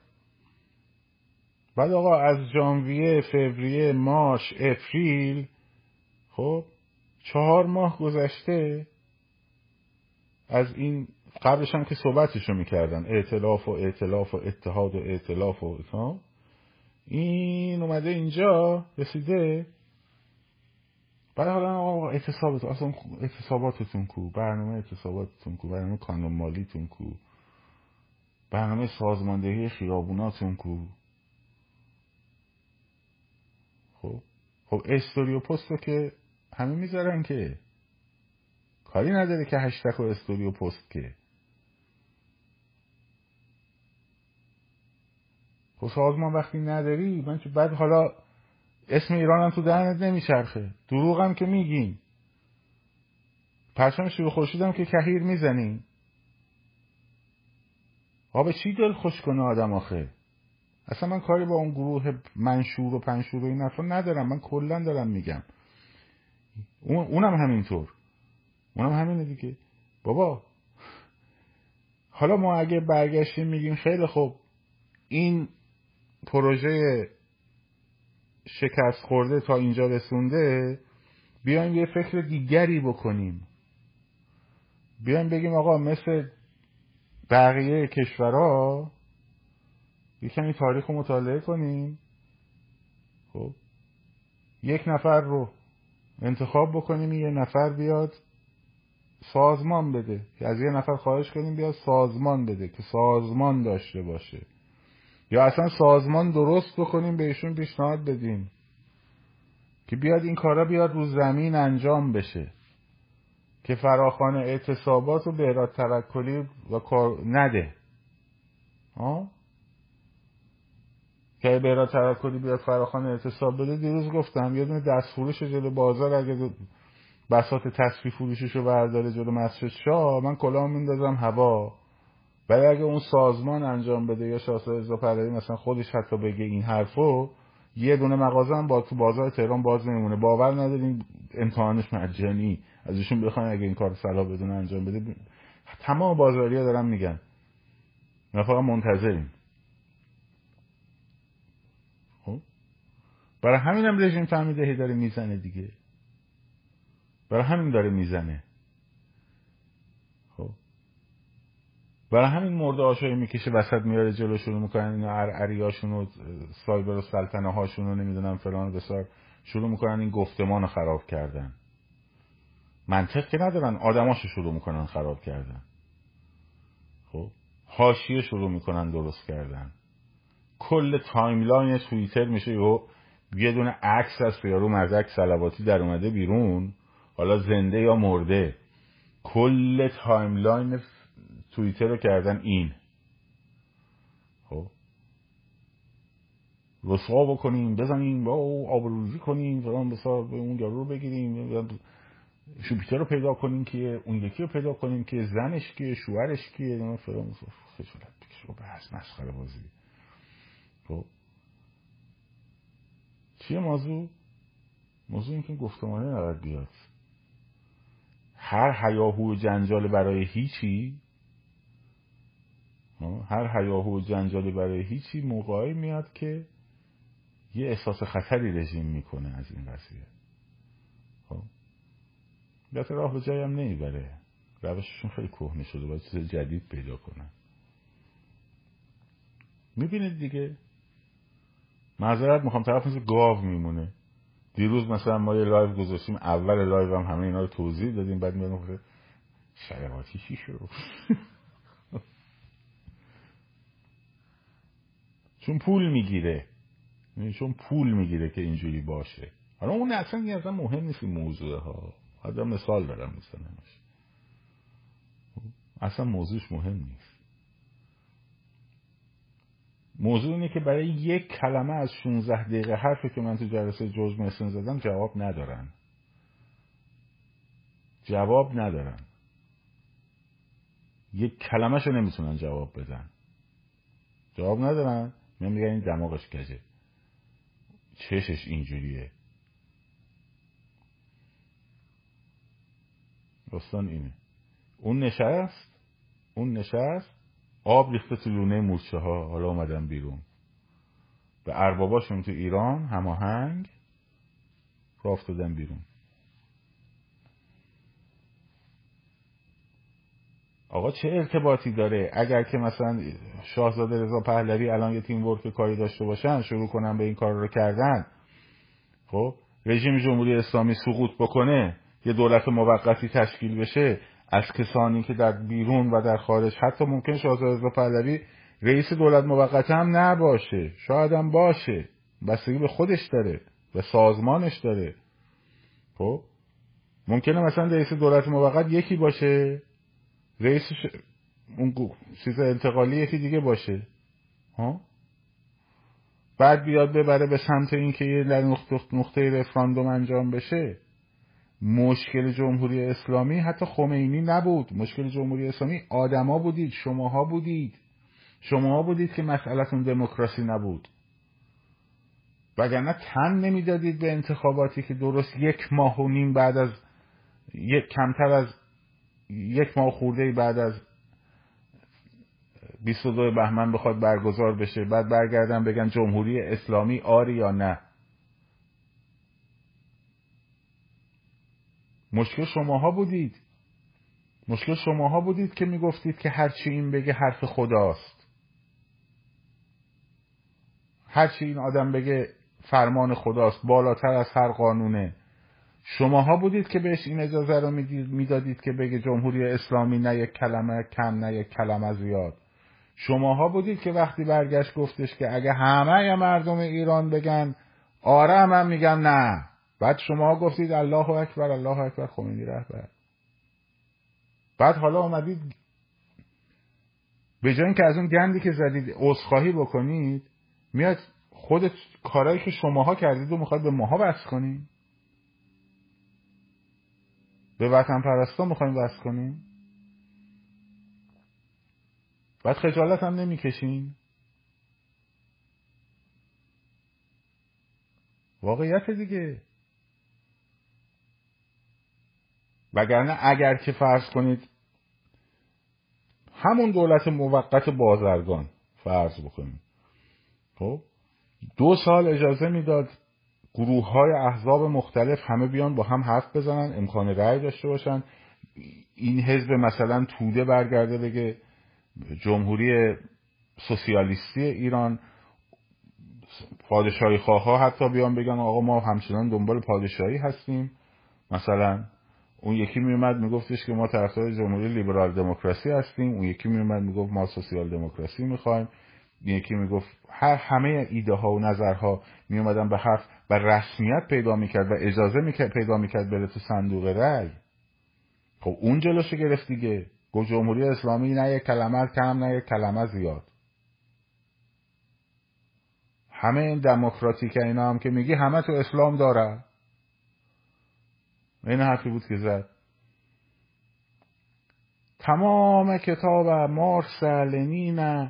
بعد آقا از ژانویه فوریه مارش اپریل خب چهار ماه گذشته از این قبلش هم که صحبتشو می‌کردن اعتلاف و اعتلاف و اتحاد و اعتلاف و این اومده اینجا رسیده. بعد حالا آقا اعتصابتون اصلا اعتصاباتتون کو؟ برنامه اعتصاباتتون کو؟ برنامه کانون مالیتون کو؟ برنامه سازماندهی خیابوناتون کو؟ خب خب استوریو پست رو که همه می‌ذارن که کاری نداره که هشتک و استوریو پست که. خب سازمان وقتی نداری من بعد حالا اسم ایران هم تو دهنت نمیچرخه. دروغ هم که میگین. پرچم شروع خورشید که کهیر می‌زنین. آب چی دل خوش کنه آدم آخه؟ اصلا من کاری با اون گروه منشور و پنشور و این حرفا ندارم. من کلا دارم میگم. اونم همینطور. اونم همینه دیگه. بابا. حالا ما اگه برگشتیم میگیم خیلی خوب. این پروژه شکست خورده تا اینجا رسونده بیایم یه فکر دیگری بکنیم. بیایم بگیم آقا مثل بقیه کشورها یه کمی تاریخ رو مطالعه کنیم. خب. یک نفر رو انتخاب بکنیم یه نفر بیاد سازمان بده. از یه نفر خواهش کنیم بیاد سازمان بده که سازمان داشته باشه. یا اصلا سازمان درست بکنیم بهشون پیشنهاد بدیم که بیاد این کارا بیاد رو زمین انجام بشه. که فراخان اعتصابات و بهراد توکلی و کار نده. ها که بهراد توکلی بیاد فراخان اعتصاب بده دیروز گفتم یه دونه دست فروش جلو بازار اگه بساط تصفیه فروشش رو برداره جلو مسجد شاه من کلام میندازم هوا. ولی اگه اون سازمان انجام بده یا رضا پهلوی مثلا خودش حتی بگه این حرفو یه دونه مغازه هم با تو بازار تهران باز نمیمونه. باور نداریم امتحانش مجانی. ازشون بخواین اگه این کار صلاح بدون انجام بده تمام بازاری ها دارن میگن. ما فقط منتظریم. خب؟ برای همین هم رژیم فهمیده داره می‌زنه دیگه. برای همین داره می‌زنه. برای همین مرده آشایی می‌کشه وسط میاره جلو شروع می‌کنن اینا عریاشون و سایبر و سلطنه هاشون رو نمی‌دونم فلان بسار شروع می‌کنن این گفتمان خراب کردن. منطق که ندارن آدماشو شروع می‌کنن خراب کردن. خب؟ حاشیه شروع می‌کنن درست کردن. کل timeline توییتر میشه یه دونه عکس از یارو مزک سلواتی در اومده بیرون. حالا زنده یا مرده. کل timeline توییتر رو کردن این. خب. رسوا بکنیم بزنیم بی‌آبرویی کنیم فلان بیسار به اون یارو رو بگیریم. شوپیتر رو پیدا کنیم که اون یکی رو پیدا کنیم که زنش کیه شوهرش کیه فلان خجالت بکش بحث مسخره بازی. خب. چیه موضوع؟ موضوع این که گفتمانه نباید بیاد. هر حیاهو و جنجال برای هیچی هر حیاهو و جنجال برای هیچی موقعی میاد که یه احساس خطری رژیم می‌کنه از این قضیه. خب. بیات راه به جایم نمی‌بره. روششون خیلی کهنه شده باید چیز جدید پیدا کنن. می‌بینید دیگه معذرت می‌خوام طرف مثل گاو میمونه. دیروز مثلا ما یه live گذاشتیم اول live هم همه اینا رو توضیح دادیم بعد میادم شروورتی چی شد؟ چون پول می‌گیره. یعنی چون پول می‌گیره که اینجوری باشه. حالا اون اصلا اصلا مهم نیست این موضوع ها حالا مثال دارم میزنمش اصلا موضوعش مهم نیست. موضوع اینه که برای یک کلمه از 16 دقیقه حرفی که من تو جلسه جوز مسن زدم جواب ندارن. جواب ندارن. یک کلمهشو نمی‌تونن جواب بدن. جواب ندارن. من این دماغش کجه چشش اینجوریه. داستان اینه. اون نشست؟ اون نشست؟ آب ریخته تو لونه مورچه ها حالا اومدن بیرون. به ارباباشون تو ایران هماهنگ راه افتادن بیرون. آقا چه ارتباطی داره؟ اگر که مثلا شاهزاده رضا پهلوی الان یه تیم ورک کاری داشته باشن شروع کنن به این کار رو کردن. خب رژیم جمهوری اسلامی سقوط بکنه یه دولت موقتی تشکیل بشه از کسانی که در بیرون و در خارج حتی ممکن شاهزاده رضا پهلوی رئیس دولت موقت هم نباشه. شاید هم باشه. بستگی به خودش داره به سازمانش داره. خب؟ ممکنه مثلا رئیس دولت موقت یکی باشه. رئیس اون چیز انتقالی یکی دیگه باشه. ها؟ بعد بیاد ببره به سمت اینکه یه نقطه, نقطه رفراندوم انجام بشه. مشکل جمهوری اسلامی حتی خمینی نبود. مشکل جمهوری اسلامی آدما بودید شماها بودید. شماها بودید که مسئلتون دموکراسی نبود. وگرنه تن نمی‌دادید به انتخاباتی که درست یک ماه و نیم بعد از یک کمتر از یک ماه خورده بعد از 22 بهمن بخواد برگزار بشه بعد برگردن بگن جمهوری اسلامی آری یا نه. مشکل شماها بودید. مشکل شماها بودید که می‌گفتید که هرچی این بگه حرف خداست. هرچی این آدم بگه فرمان خداست بالاتر از هر قانونه. شماها بودید که بهش این اجازه رو می‌دادید که بگه جمهوری اسلامی نه یک کلمه کم نه یک کلمه زیاد. شماها بودید که وقتی برگشت گفتش که اگه همه مردم ایران بگن آره هم, میگم نه. بعد شما گفتید الله اکبر الله اکبر خمینی رهبر بعد حالا آمدید به جای اینکه از اون گندی که زدید عذرخواهی بکنید میاد خود کارهایی که شماها کردید و می‌خواد به ماها بس کنید به وطن پرستا می‌خوایم بس کنیم؟ بعد خجالت هم نمی‌کشین؟ واقعیت دیگه. وگرنه اگر که فرض کنید همون دولت موقت بازرگان فرض بکنید خب؟ دو سال اجازه می‌داد گروه های احزاب مختلف همه بیان با هم حرف بزنن امکان رأی داشته باشن. این حزب مثلا توده برگرده بگه جمهوری سوسیالیستی ایران پادشاهی خواه ها حتی بیان بگن آقا ما همچنان دنبال پادشاهی هستیم. مثلا اون یکی میومد میگفتش که ما طرفدار جمهوری لیبرال دموکراسی هستیم. اون یکی میومد می‌گفت ما سوسیال دموکراسی می‌خوایم. یکی می‌گفت هر همه ایده ها و نظرها میومدن به حرف و رسمیت پیدا می‌کرد و اجازه می‌کرد پیدا می‌کرد بره تو صندوق رأی. خب اون جلوشو گرفت دیگه. گفت جمهوری اسلامی نه یک کلمه کم نه یک کلمه زیاد. همه این دموکراتیک اینا هم که میگی همه تو اسلام داره این حرفی بود که زد. تمام کتاب مارس لنین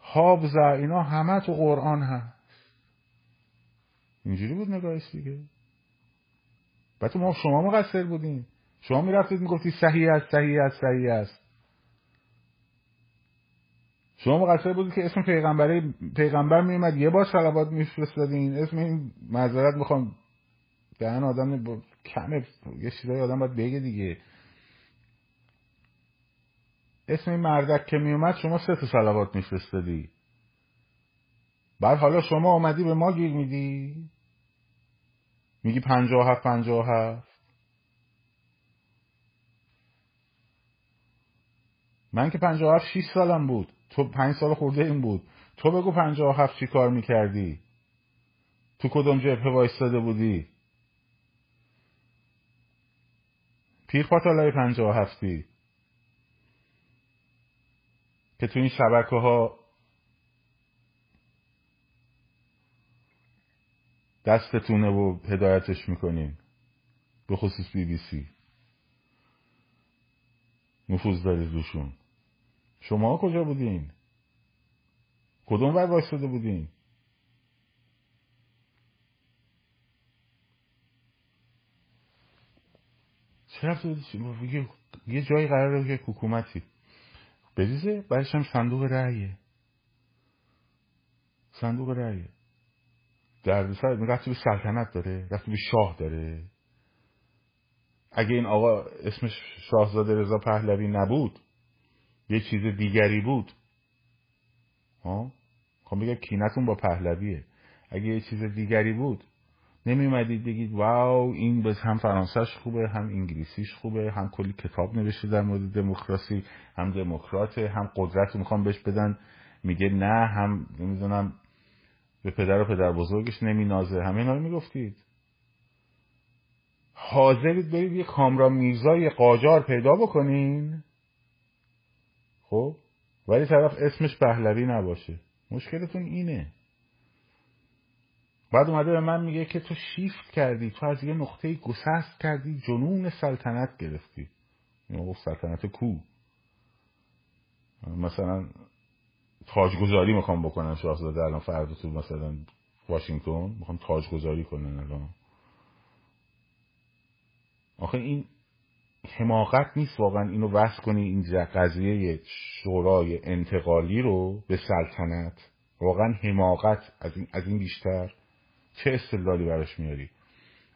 هابز اینا همه تو قرآن هست. اینجوری بود نگاهش دیگه. بعد ما شما مقصر بودین. شما می‌رفتید می‌گفتی صحیح است صحیح است صحیح است. شما مقصر بودید که اسم پیغمبر پیغمبر میومد یه بار صلوات میفرستادین. اسم این معذرت می‌خوام دهن آدم با کمه یه چیزای آدم باید بگه دیگه. اسم این مردک که میومد شما سه تا صلوات میفرستادی. بعد حالا شما آمدی به ما گیر میدی. میگی پنجاه هفت پنجاه هفت. من که پنجاه هفت شیش سالم بود. تو پنج سال خورده این بود. تو بگو پنجاه هفت چی کار می‌کردی؟ تو کدوم جبهه وایستاده بودی؟ پیر پاتالای پنجاه هفتی که تو این شبکه ها دستتونه و هدایتش می‌کنین به خصوص بی بی سی. نفوذ دارید روشون. شما کجا بودین؟ کدوم ور وایستاده بودین؟ چرا یه, یه جایی قراره که حکومتی. بریزه بعدش هم صندوق رأیه. صندوق رأیه. در سر رفتی به سلطنت داره رفتی به شاه داره. اگه این آقا اسمش شاهزاده رضا پهلوی نبود یه چیز دیگری بود. ها؟ خب بگم کینتون با پهلویه. اگه یه چیز دیگری بود نمی بگید واو این بس هم فرانسهش خوبه هم انگلیسیش خوبه هم کلی کتاب نوشته در مورد دموکراسی هم دموکراته هم قدرت می‌خوام بهش بدن. میگه نه هم نمی‌دونم به پدر و پدر بزرگش نمی نازه همه اینا رو می‌گفتید. حاضرید برید یه کامران میرزای قاجار پیدا بکنین. خب؟ ولی طرف اسمش پهلوی نباشه. مشکلتون اینه. بعد اومده به من میگه که تو شیفت کردی تو از یه نقطه گسست کردی جنون سلطنت گرفتی. گفت سلطنت کو؟ مثلا تاجگذاری می‌خوام بکنن شاهزاده الان فردا تو مثلا واشنگتن می‌خوام تاجگذاری کنن الان. آخه این حماقت نیست واقعا اینو وصل کنی این قضیه شورای انتقالی رو به سلطنت. واقعا حماقت از این, از این بیشتر. چه استدلالی براش میاری؟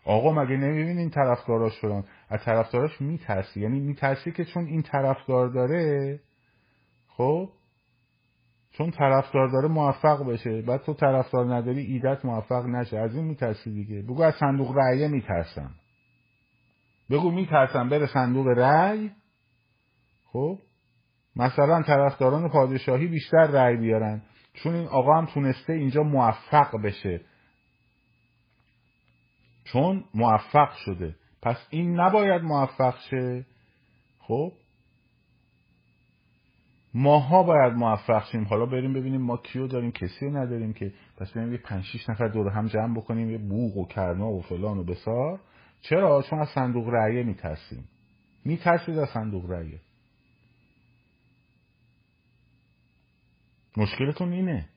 آقا مگه نمی‌بینی طرفداراش شدن؟ از طرفداراش میترسی. یعنی میترسی که چون این طرفدار داره خب؟ چون طرفدار داره موفق بشه. بعد تو طرفدار نداری ایدت موفق نشه. از این میترسی دیگه. بگو از صندوق رأیه میترسم. بگو میترسم بره صندوق رأی؟ خب؟ مثلا طرفداران پادشاهی بیشتر رأی بیارن. چون این آقا هم تونسته اینجا موفق بشه. چون موفق شده. پس این نباید موفق شه. خب؟ ماها باید موفق شیم. حالا بریم ببینیم ما کیو داریم کسی رو نداریم که. پس بریم یه پنج شیش نفر دور هم جمع بکنیم یه بوغ و کرنا و فلان و بسار. چرا؟ چون از صندوق رأیه میترسیم. میترسید از صندوق رأیه مشکلتون اینه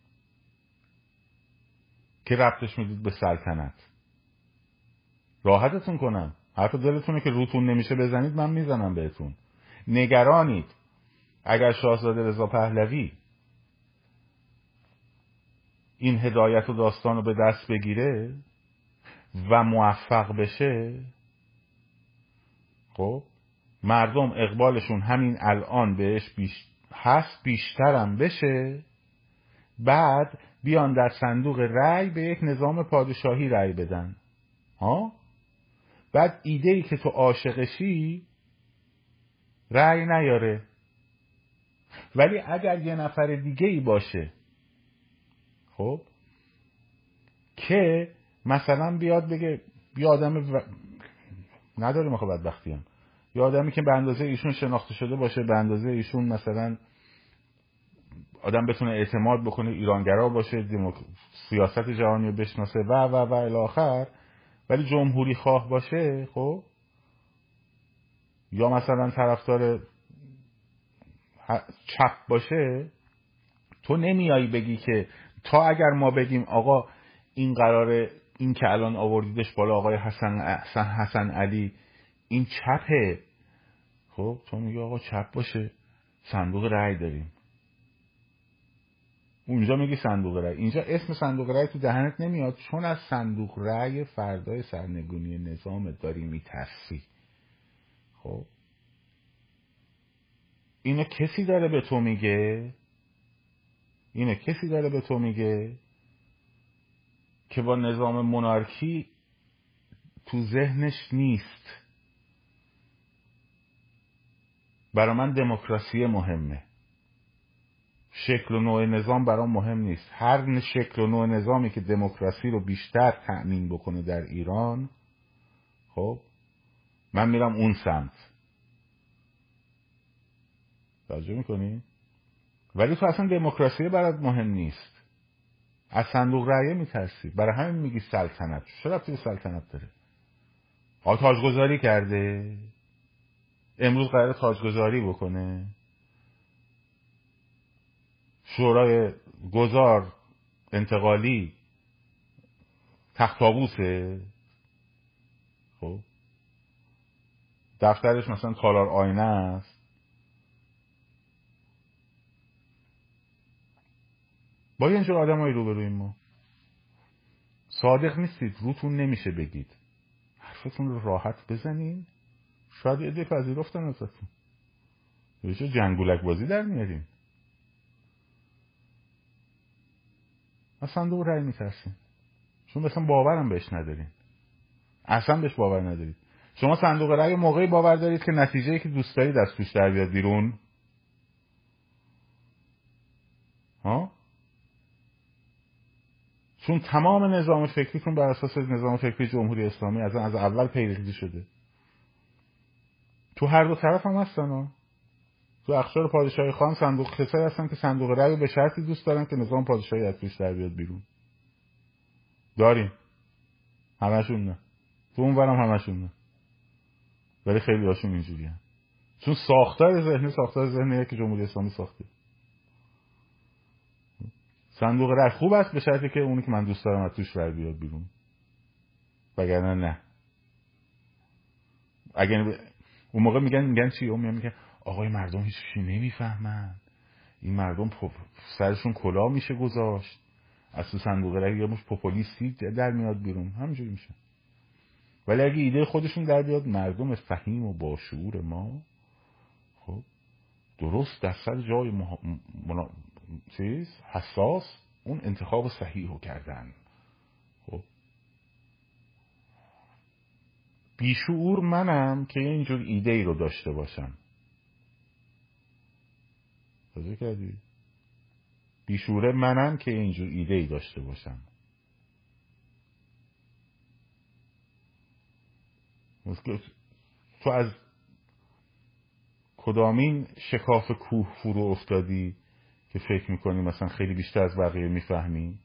که ربطش می‌دید به سلطنت. راحتتون کنم. حرف دلتونه که روتون نمیشه بزنید من می‌زنم بهتون. نگرانید. اگر شاهزاده رضا پهلوی این هدایت و داستان رو به دست بگیره و موفق بشه خب مردم اقبالشون همین الان بهش بیش هست بیشترم بشه بعد بیان در صندوق رأی به یک نظام پادشاهی رأی بدن. ها؟ بعد ایده ای که تو عاشقشی رأی نیاره. ولی اگر یه نفر دیگه ای باشه خب که مثلا بیاد بگه بیا آدم و... نداریم آخه بدبختی هم یا آدمی که به اندازه ایشون شناخته شده باشه به اندازه ایشون مثلا آدم بتونه اعتماد بکنه ایرانگرا باشه سیاست جهانی رو بشناسه و و و الاخر ولی جمهوری خواه باشه خب؟ یا مثلا طرفدار چپ باشه تو نمیایی بگی که تا اگر ما بگیم آقا این قراره این که الان آوردیدش بالا آقای حسن, حسن, حسن علی این چپه. خب تو میگی آقا چپ باشه صندوق رأی داریم. اونجا میگی صندوق رأی. اینجا اسم صندوق رأی تو دهنت نمیاد چون از صندوق رأی فردای سرنگونی نظام داری میترسی. خب؟ اینو کسی داره به تو میگه؟ اینو کسی داره به تو میگه که با نظام monarchy تو ذهنش نیست؟ برا من دموکراسی مهمه. شکل و نوع نظام برام مهم نیست. هر شکل و نوع نظامی که دموکراسی رو بیشتر تأمین بکنه در ایران خب من میرم اون سمت. توجه می‌کنی؟ ولی تو اصلا دموکراسی برات مهم نیست. از صندوق رأیه میترسی. برای همین میگی سلطنت. چرا توی سلطنت داره؟ آ تاجگذاری کرده. امروز قرار تاجگذاری بکنه. شورای گذار انتقالی تختابوسه خب. دفترش مثلا تالار آینه است. با اینجور آدمایی روبرویم ما. صادق نیستید روتون نمیشه بگید. حرفتون رو راحت بزنین. شاید یه پذیرفتن ازتون. چه جنگولک بازی در میاریم. از صندوق رأی میترسیم. چون مثلا باورم بهش ندارین. اصلا بهش باور ندارید. شما صندوق رأی موقعی باور دارید که نتیجه که دوست دارید از توش در بیاد بیرون. ها؟ چون تمام نظام فکریتون بر اساس نظام فکری جمهوری اسلامی از از اول پیریزی شده. تو هر دو طرف هم هستن ها. تو اخشار پادشاهی خان صندوق کسایی هستن که صندوق رأی به شرطی دوست دارن که نظام پادشاهی از توش در بیاد بیرون. داریم همشون نه. تو اون برم همشون نه. ولی خیلی هاشون اینجوری هم. چون ساختار ذهنی ساختار ذهنیه که جمهوری اسلامی ساخته. صندوق رأی خوب است به شرطی که اونی که من دوست دارم از توش بیاد بیرون. وگرنه نه. اگر اون موقع میگن میگن چی؟ اون میگن آقای مردم هیچ نمی‌فهمن. این مردم سرشون کلا میشه گذاشت. از تو صندوق رأی یه مش پوپولیستی در میاد بیرون. همینجوری میشه. ولی اگه ایده خودشون در بیاد مردم فهیم و باشعور ما خب درست در سر جای چیز؟ حساس اون انتخاب صحیح رو کردن. خب. بیشعور منم که اینجور ایده ای رو داشته باشم. توجه کردی. بیشوره منم که اینجور ایده ای داشته باشم. تو از کدامین شکاف کوه فرو افتادی که فکر می‌کنی مثلا خیلی بیشتر از بقیه می‌فهمی؟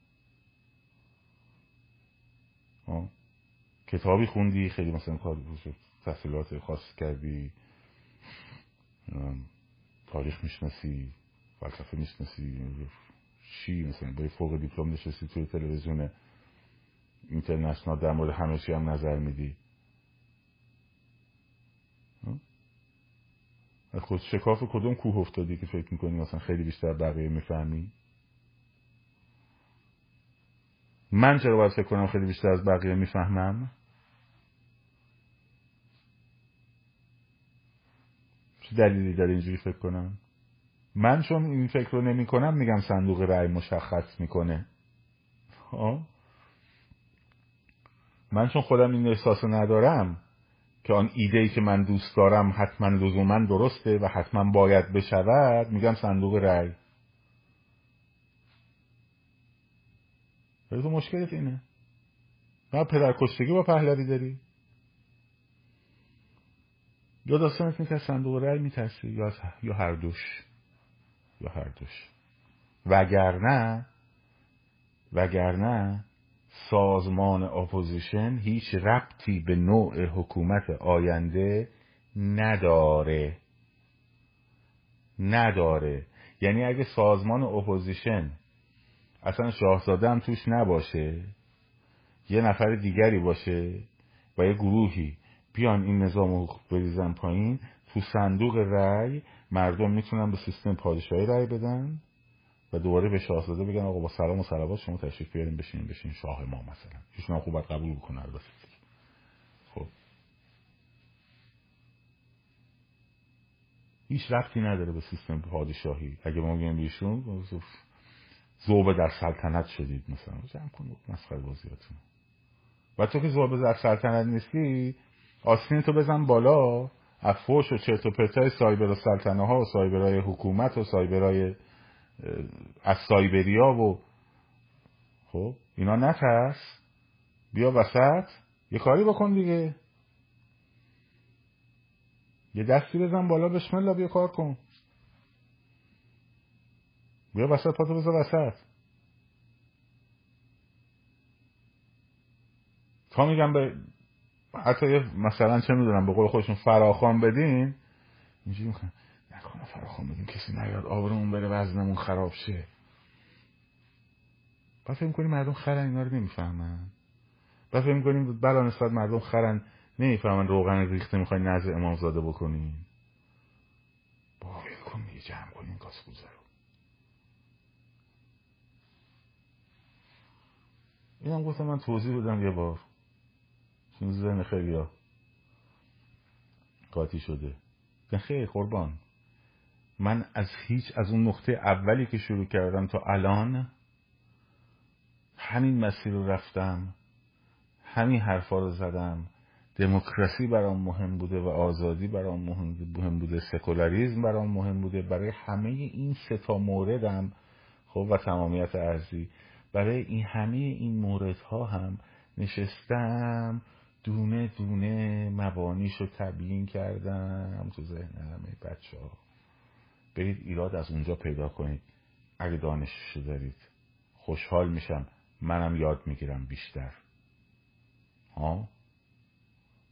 کتابی خوندی خیلی مثلا کار تحصیلات خاص کردی. تاریخ می‌شناسی. فلسفه می‌شناسی چی مثلا؟ با فوق دیپلم نشستی توی تلویزیون اینترنشنال در مورد همه چی هم نظر میدی. خود شکاف کدوم کوه افتادی که فکر می‌کنی مثلا خیلی بیشتر بقیه می‌فهمی؟ من چرا باید فکر کنم خیلی بیشتر از بقیه می‌فهمم؟ چه دلیلی داره اینجوری فکر کنم؟ من چون این فکر رو نمی کنم میگم صندوق رأی مشخص می‌کنه. من چون خودم این احساس ندارم که آن ایده ای که من دوست دارم حتما لزوما درسته و حتما باید بشود میگم صندوق رأی. تو مشکلت اینه. نه پدر کشتگی با پهلوی داری؟ یا داستانت که صندوق رأی میترسی یا, یا هر دوش؟ یا هر دوش. وگرنه وگرنه سازمان opposition هیچ ربطی به نوع حکومت آینده نداره. نداره. یعنی اگه سازمان opposition اصلا شاهزاده هم توش نباشه یه نفر دیگری باشه و یه گروهی بیان این نظام رو بریزن پایین تو صندوق رأی مردم می‌تونن به سیستم پادشاهی رأی بدن و دوباره به شاهزاده بگن آقا با سلام و صلوات شما تشریف بیارین بشین بشین شاه ما مثلا. ایشون خوب قبول بکنه البته. خب. هیچ رفتی نداره به سیستم پادشاهی. اگه ما بگیم ایشون زوبه در سلطنت شدید مثلا. جمع کن مسخره بازیاتون. و تو که زوبه در سلطنت نیستی آسین تو بزن بالا. افوش و چرت و پرتای سایبر سلطنه ها و سایبرهای حکومت و سایبرهای از سایبریا و خب اینا نترس. بیا وسط. یه کاری بکن دیگه. یه دستی بزن بالا بسم الله بیا کار کن. بیا وسط پاتو بزن وسط. تا میگم به حتی مثلا چه می‌دونم به قول خودشون فراخان بدین اینجوری می‌خوان. نکنه فراخان بدین کسی نیاد آبرمون بره وزنمون خراب شه. با فکر می‌کنی مردم خرن اینا رو نمی‌فهمن. با فکر می‌کنیم بلا نسبت مردم خرن نمی‌فهمن روغن ریخته می‌خوای نزد امامزاده بکنین با کن دیگه جمع کنین کاسکوزه رو. اینم گفتم من توضیح بدم یه بار. ذهن خیلی ها. قاطی شده. خیلی قربان. من از هیچ از اون نقطه اولی که شروع کردم تا الان همین مسیر رو رفتم همین حرفا رو زدم. دموکراسی برام مهم بوده و آزادی برام مهم بوده. سکولاریزم برام مهم بوده. برای همه این سه تا موردم خب و تمامیت ارزی برای این همه این موردها هم نشستم دونه دونه مبانیش رو تبیین کردم. تو ذهن همه بچه ها برید ایراد از اونجا پیدا کنید. اگه دانششو دارید. خوشحال میشم. منم یاد می‌گیرم بیشتر. ها؟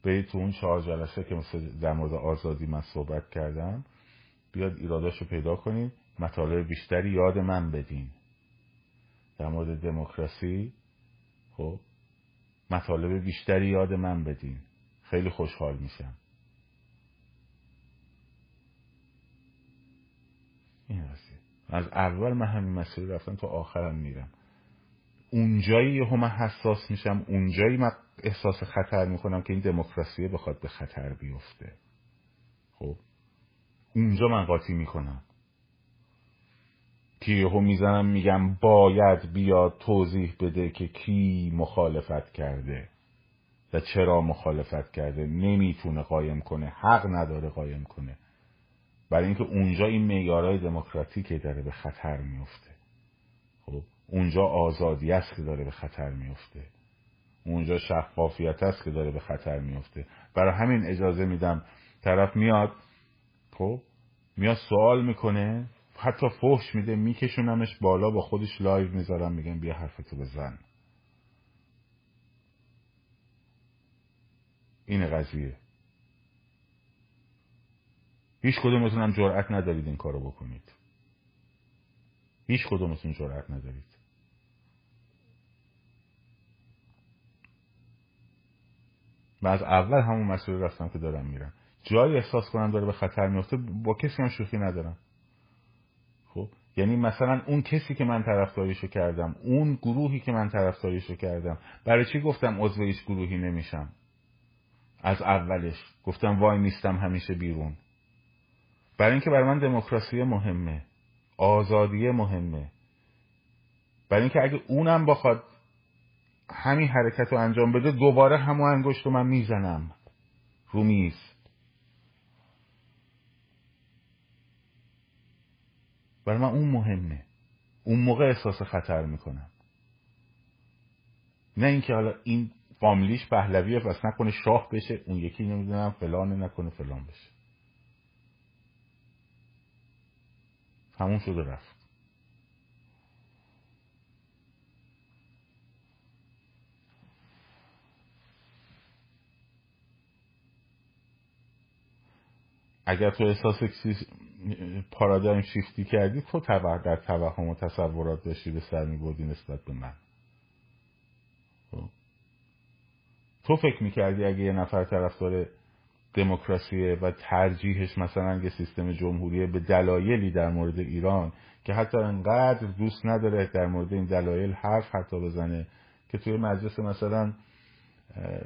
برید تو اون چهار جلسه که مثل در مورد آزادی من صحبت کردم بیاد ایراداشو پیدا کنید. مطالب بیشتری یاد من بدین. در مورد دموکراسی خب؟ مطالب بیشتری یاد من بدین. خیلی خوشحال میشم. این از اول من همین مسئله رفتم تا آخرم میرم. اونجایی هم حساس میشم اونجایی من احساس خطر می‌کنم که این دموکراسی بخواد به خطر بیفته. خب؟ اونجا من قاطی می‌کنم. که یهو می‌زنم میگم باید بیاد توضیح بده که کی مخالفت کرده و چرا مخالفت کرده. نمی‌تونه قایم کنه حق نداره قایم کنه. برای اینکه اونجا این معیارهای دموکراتیک داره به خطر میفته خب اونجا آزادی است که داره به خطر میفته اونجا شفافیت است که داره به خطر میفته برای همین اجازه میدم طرف میاد خب میاد سوال می‌کنه. حتی فحش میده میکشونمش بالا با خودش live می‌ذارم میگم بیا حرفتو بزن. این قضیه. هیچ کدومتون هم جرأت ندارید این کارو بکنید. هیچ کدومتون جرأت ندارید. و از اول همون مسئله رفتم که دارم میرم. جایی احساس کنم داره به خطر میفته با کسی هم شوخی ندارم. یعنی مثلا اون کسی که من طرفداریشو کردم اون گروهی که من طرفداریشو کردم برای چی گفتم عضو هیچ گروهی نمیشم؟ از اولش گفتم وای نیستم همیشه بیرون. برای اینکه برای من دموکراسی مهمه آزادی مهمه. برای اینکه اگه اونم بخواد همین حرکت رو انجام بده دوباره همون انگشت رو من می‌زنم. رو میز. برای من اون مهمه. اون موقع احساس خطر می‌کنم. نه اینکه حالا این فامیلیش پهلویه پس نکنه شاه بشه اون یکی نمی‌دونم فلان نکنه فلان بشه. تموم شده رفت. اگر تو احساس پارادایم شیفتی کردی تو در توهم و تصورات داشتی به سر میبردی نسبت به من خب؟ تو فکر می‌کردی اگه یه نفر طرفدار دموکراسیه و ترجیحش مثلا یه سیستم جمهوریه به دلایلی در مورد ایران که حتی انقدر دوست نداره در مورد این دلایل حرف حتی بزنه که توی مجلس مثلا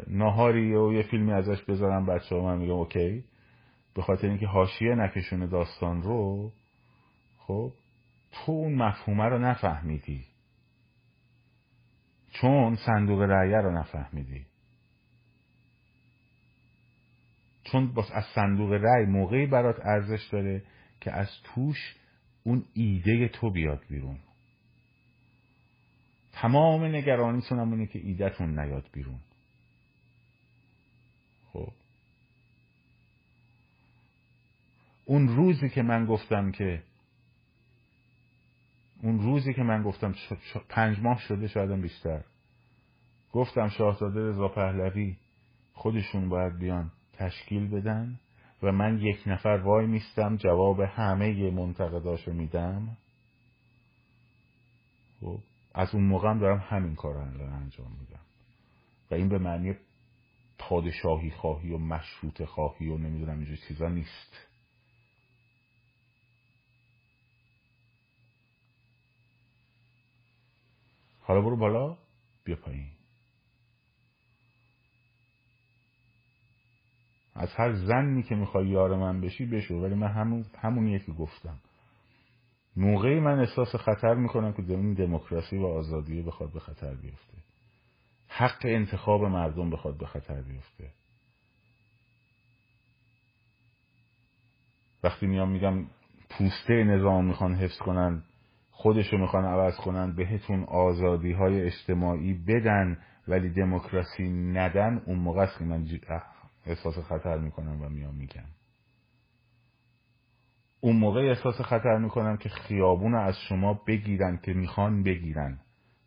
ناهاری و یه فیلمی ازش بذارم بچه ها من میگم اوکی به خاطر اینکه حاشیه نکشونه داستان رو خب تو اون مفهومه رو نفهمیدی. چون صندوق رعیه رو نفهمیدی. چون باز از صندوق رأی موقعی برات ارزش داره که از توش اون ایده تو بیاد بیرون. تمام نگرانیتون هم که ایدهتون نیاد بیرون. خب. اون روزی که من گفتم که اون روزی که من گفتم پنج ماه شده شایدم بیشتر. گفتم شاهزاده رضا پهلوی خودشون باید بیان تشکیل بدن و من یک نفر وای میستم جواب همه منتقداشو میدم. خب از اون موقع هم دارم همین کار رو انجام میدم. و این به معنی پادشاهی خواهی و مشروط خواهی و نمی‌دونم اینجور چیزا نیست. حالا برو بالا بیا پایین. از هر زنی که می‌خوای یار من بشی بشو ولی من همون همونیه که گفتم. موقعی من احساس خطر می‌کنم که این دموکراسی و آزادی بخواد به خطر بیفته. حق انتخاب مردم بخواد به خطر بیفته. وقتی میام میگم پوسته نظام می‌خوان حفظ کنن خودشو می‌خوان عوض کنن بهتون آزادی های اجتماعی بدن ولی دموکراسی ندن اون موقع است که من احساس خطر می‌کنم و میام میگم. اون موقع احساس خطر می‌کنم که خیابون از شما بگیرن که می‌خوان بگیرن.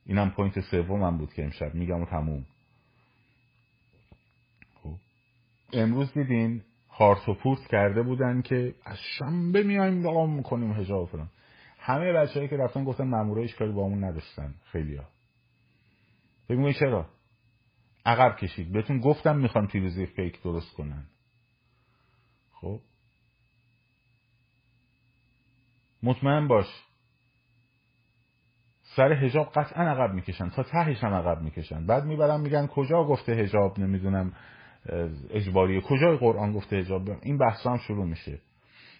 اینم point سومم بود که امشب میگم و تموم. خب. امروز دیدین هارت و پورت کرده بودن که از شنبه میایم اقدام می‌کنیم حجاب فلان همه بچههایی که رفتن گفتن مامورایش کاری با هامون نداشتن. خیلیا بگوی چرا؟ عقب کشید. بهتون گفتم می‌خوام پیروزی fake درست کنن. خب؟ مطمئن باش. سر هجاب قطعا عقب می‌کشن. تا تهش هم عقب می‌کشن. بعد می‌برن میگن کجا گفته هجاب نمی‌دونم اجباریه. کجای قرآن گفته هجاب این بحث هم شروع میشه.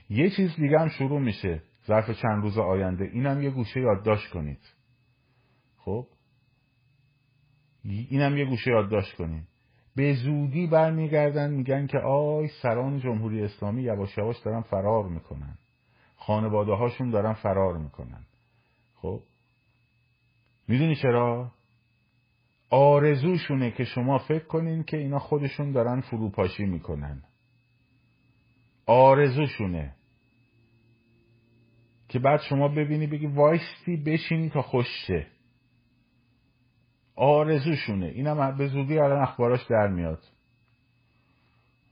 یه چیز دیگه هم شروع میشه. ظرف چند روز آینده. اینم یه گوشه یادداشت کنید. خب؟ اینم یه گوشه یادداشت کنید. به زودی برمیگردن میگن که آی سران جمهوری اسلامی یواش یواش دارن فرار می‌کنن. خانواده هاشون دارن فرار می‌کنن. خب؟ می‌دونی چرا؟ آرزوشونه که شما فکر کنین که اینا خودشون دارن فروپاشی می‌کنن. آرزوشونه. که بعد شما ببینی بگی وایستی بشینی تا خوشه آرزوشونه. اینم به زودی الان اخباراش در میاد.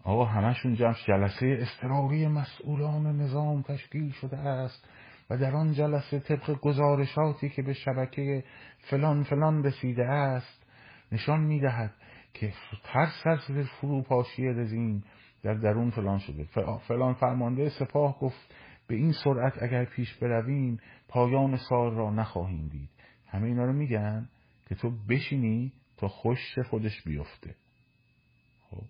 آقا همشون جمع جلسه استراری مسئولان نظام تشکیل شده است و در آن جلسه طبق گزارشاتی که به شبکه فلان فلان رسیده است نشان می‌دهد که ترس از فروپاشی رژیم در درون فلان شده. فلان فرمانده سپاه گفت به این سرعت اگر پیش برویم پایان سال را نخواهیم دید. همه اینا رو میگن که تو بشینی تا خوش خودش بیفته. خب.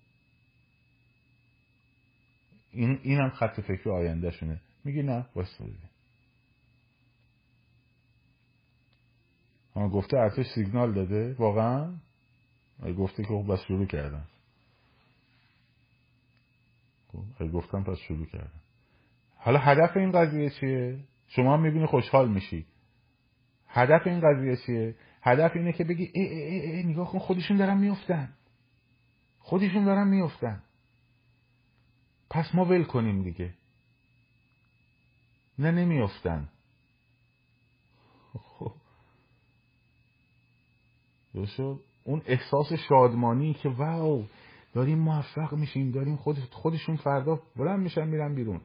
این اینم خط فکر آینده شونه. میگی نه؟ واسه اما گفته ارتش سیگنال داده؟ واقعا؟ گفته که خب بس شروع کردن خب گفتم پس شروع کردن حالا هدف این قضیه چیه؟ شما می‌بینی خوشحال میشی. هدف این قضیه چیه؟ هدف اینه که بگی ای ای ای, ای نگاه کن خودشون دارن میفتن خودشون دارن میفتن پس ما ول کنیم دیگه. نه نمیافتن. خب. اون احساس شادمانی که واو داریم موفق میشیم داریم خود خودشون فردا بلند میشن میرن بیرون.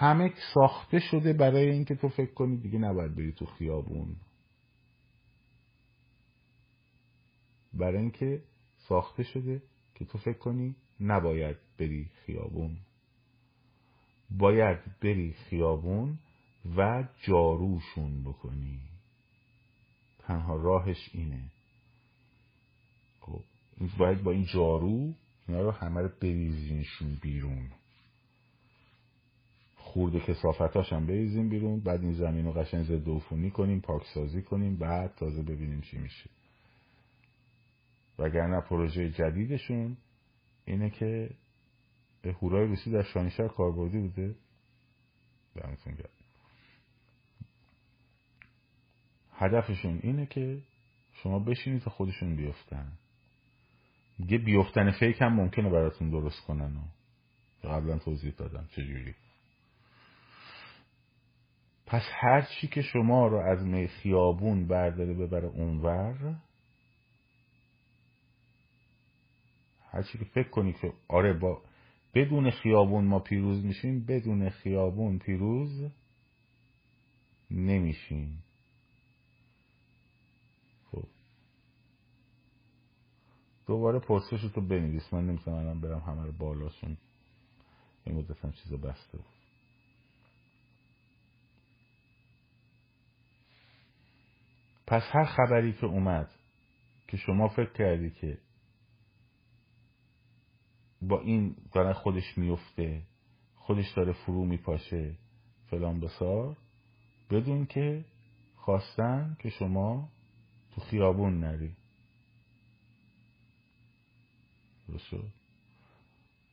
همه ساخته شده برای اینکه تو فکر کنی دیگه نباید بری تو خیابون. برای اینکه ساخته شده که تو فکر کنی نباید بری خیابون. باید بری خیابون و جاروشون بکنی. تنها راهش اینه. خب باید با این جارو اینا رو همه رو بریزینشون بیرون. خورد کسافتاش هم بریزیم بیرون بعد این زمین رو قشنگ ضد کنیم پاکسازی کنیم بعد تازه ببینیم چی میشه. وگرنه پروژه جدیدشون اینه که هورای روسی در شانشهر کاربردی بوده. دمتون گرد هدفشون اینه که شما بشینید تا خودشون بیفتن. یه بیفتن فیک هم ممکنه براتون درست کنن و قبلا توضیح دادم چجوری. پس هر چی که شما رو از می خیابون برداره ببره اونور هر چی که فکر کنی که آره با بدون خیابون ما پیروز میشیم بدون خیابون پیروز نمیشیم. خب. دوباره پرسش تو بنویس. من نمی‌تونم الان برم همه رو بالاشون این مدت هم چیز بسته بود. پس هر خبری که اومد که شما فکر کردی که با این داره خودش میفته خودش داره فرو میپاشه فلان بسار بدون که خواستن که شما تو خیابون نری. درست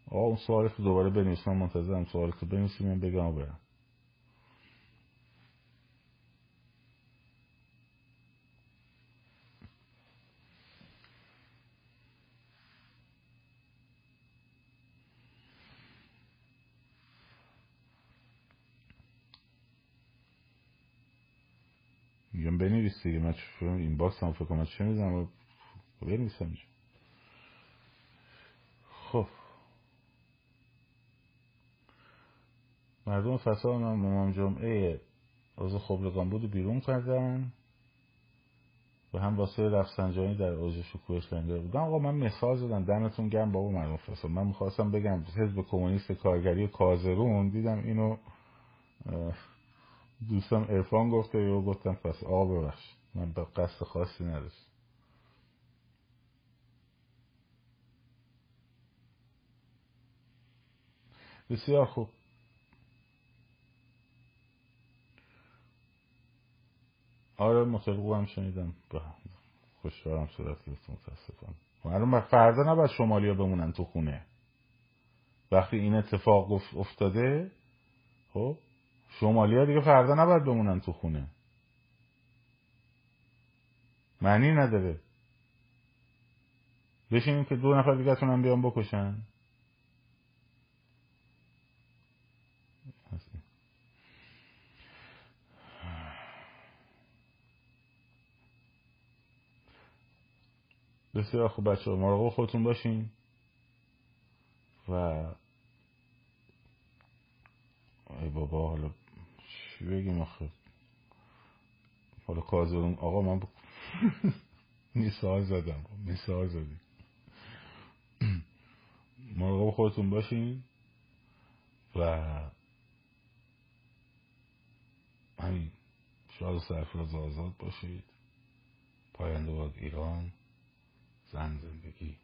آقا اون سوال که دوباره بنویسم منتظرم سوال که بنویسیم بگم و برم. میگم بنویس دیگه من این باکس هم فکر کنم چه می‌دونم بنویسم خب. مردم فساد هم امام جمعه روز خبرگان بود بیرون کردن. و هم واسه رفسنجانی در اوج شکوهش لنگر بودن آقا من مثال زدم دمتون گرم بابا مردم فساد. من می‌خواستم بگم حزب کمونیست کارگری کازرون دیدم اینو دوستم ارفان گفته یا گفتم پس آقا ببخش. من به قصد خاصی نداشت بسیار خوب. آره مطلقو هم شنیدم. خوشدارم صورت گرفت متاسفم. معلوم فردا نباید شمالی ها بمونن تو خونه. وقتی این اتفاق افتاده خب؟ شمالی ها دیگه فردا نباید بمونن تو خونه. معنی نداره. بشینیم که دو نفر دیگه هم بیان بکشن. بسیار خوب بچه مراقب خودتون باشین. و ای بابا حالا چی بگیم آخه؟ حالا کازرون آقا من ب... مثال زدم. مثال زدیم. مراقب خودتون باشین و همین شاد سرفراز آزاد باشید. پاینده باد ایران زن زندگی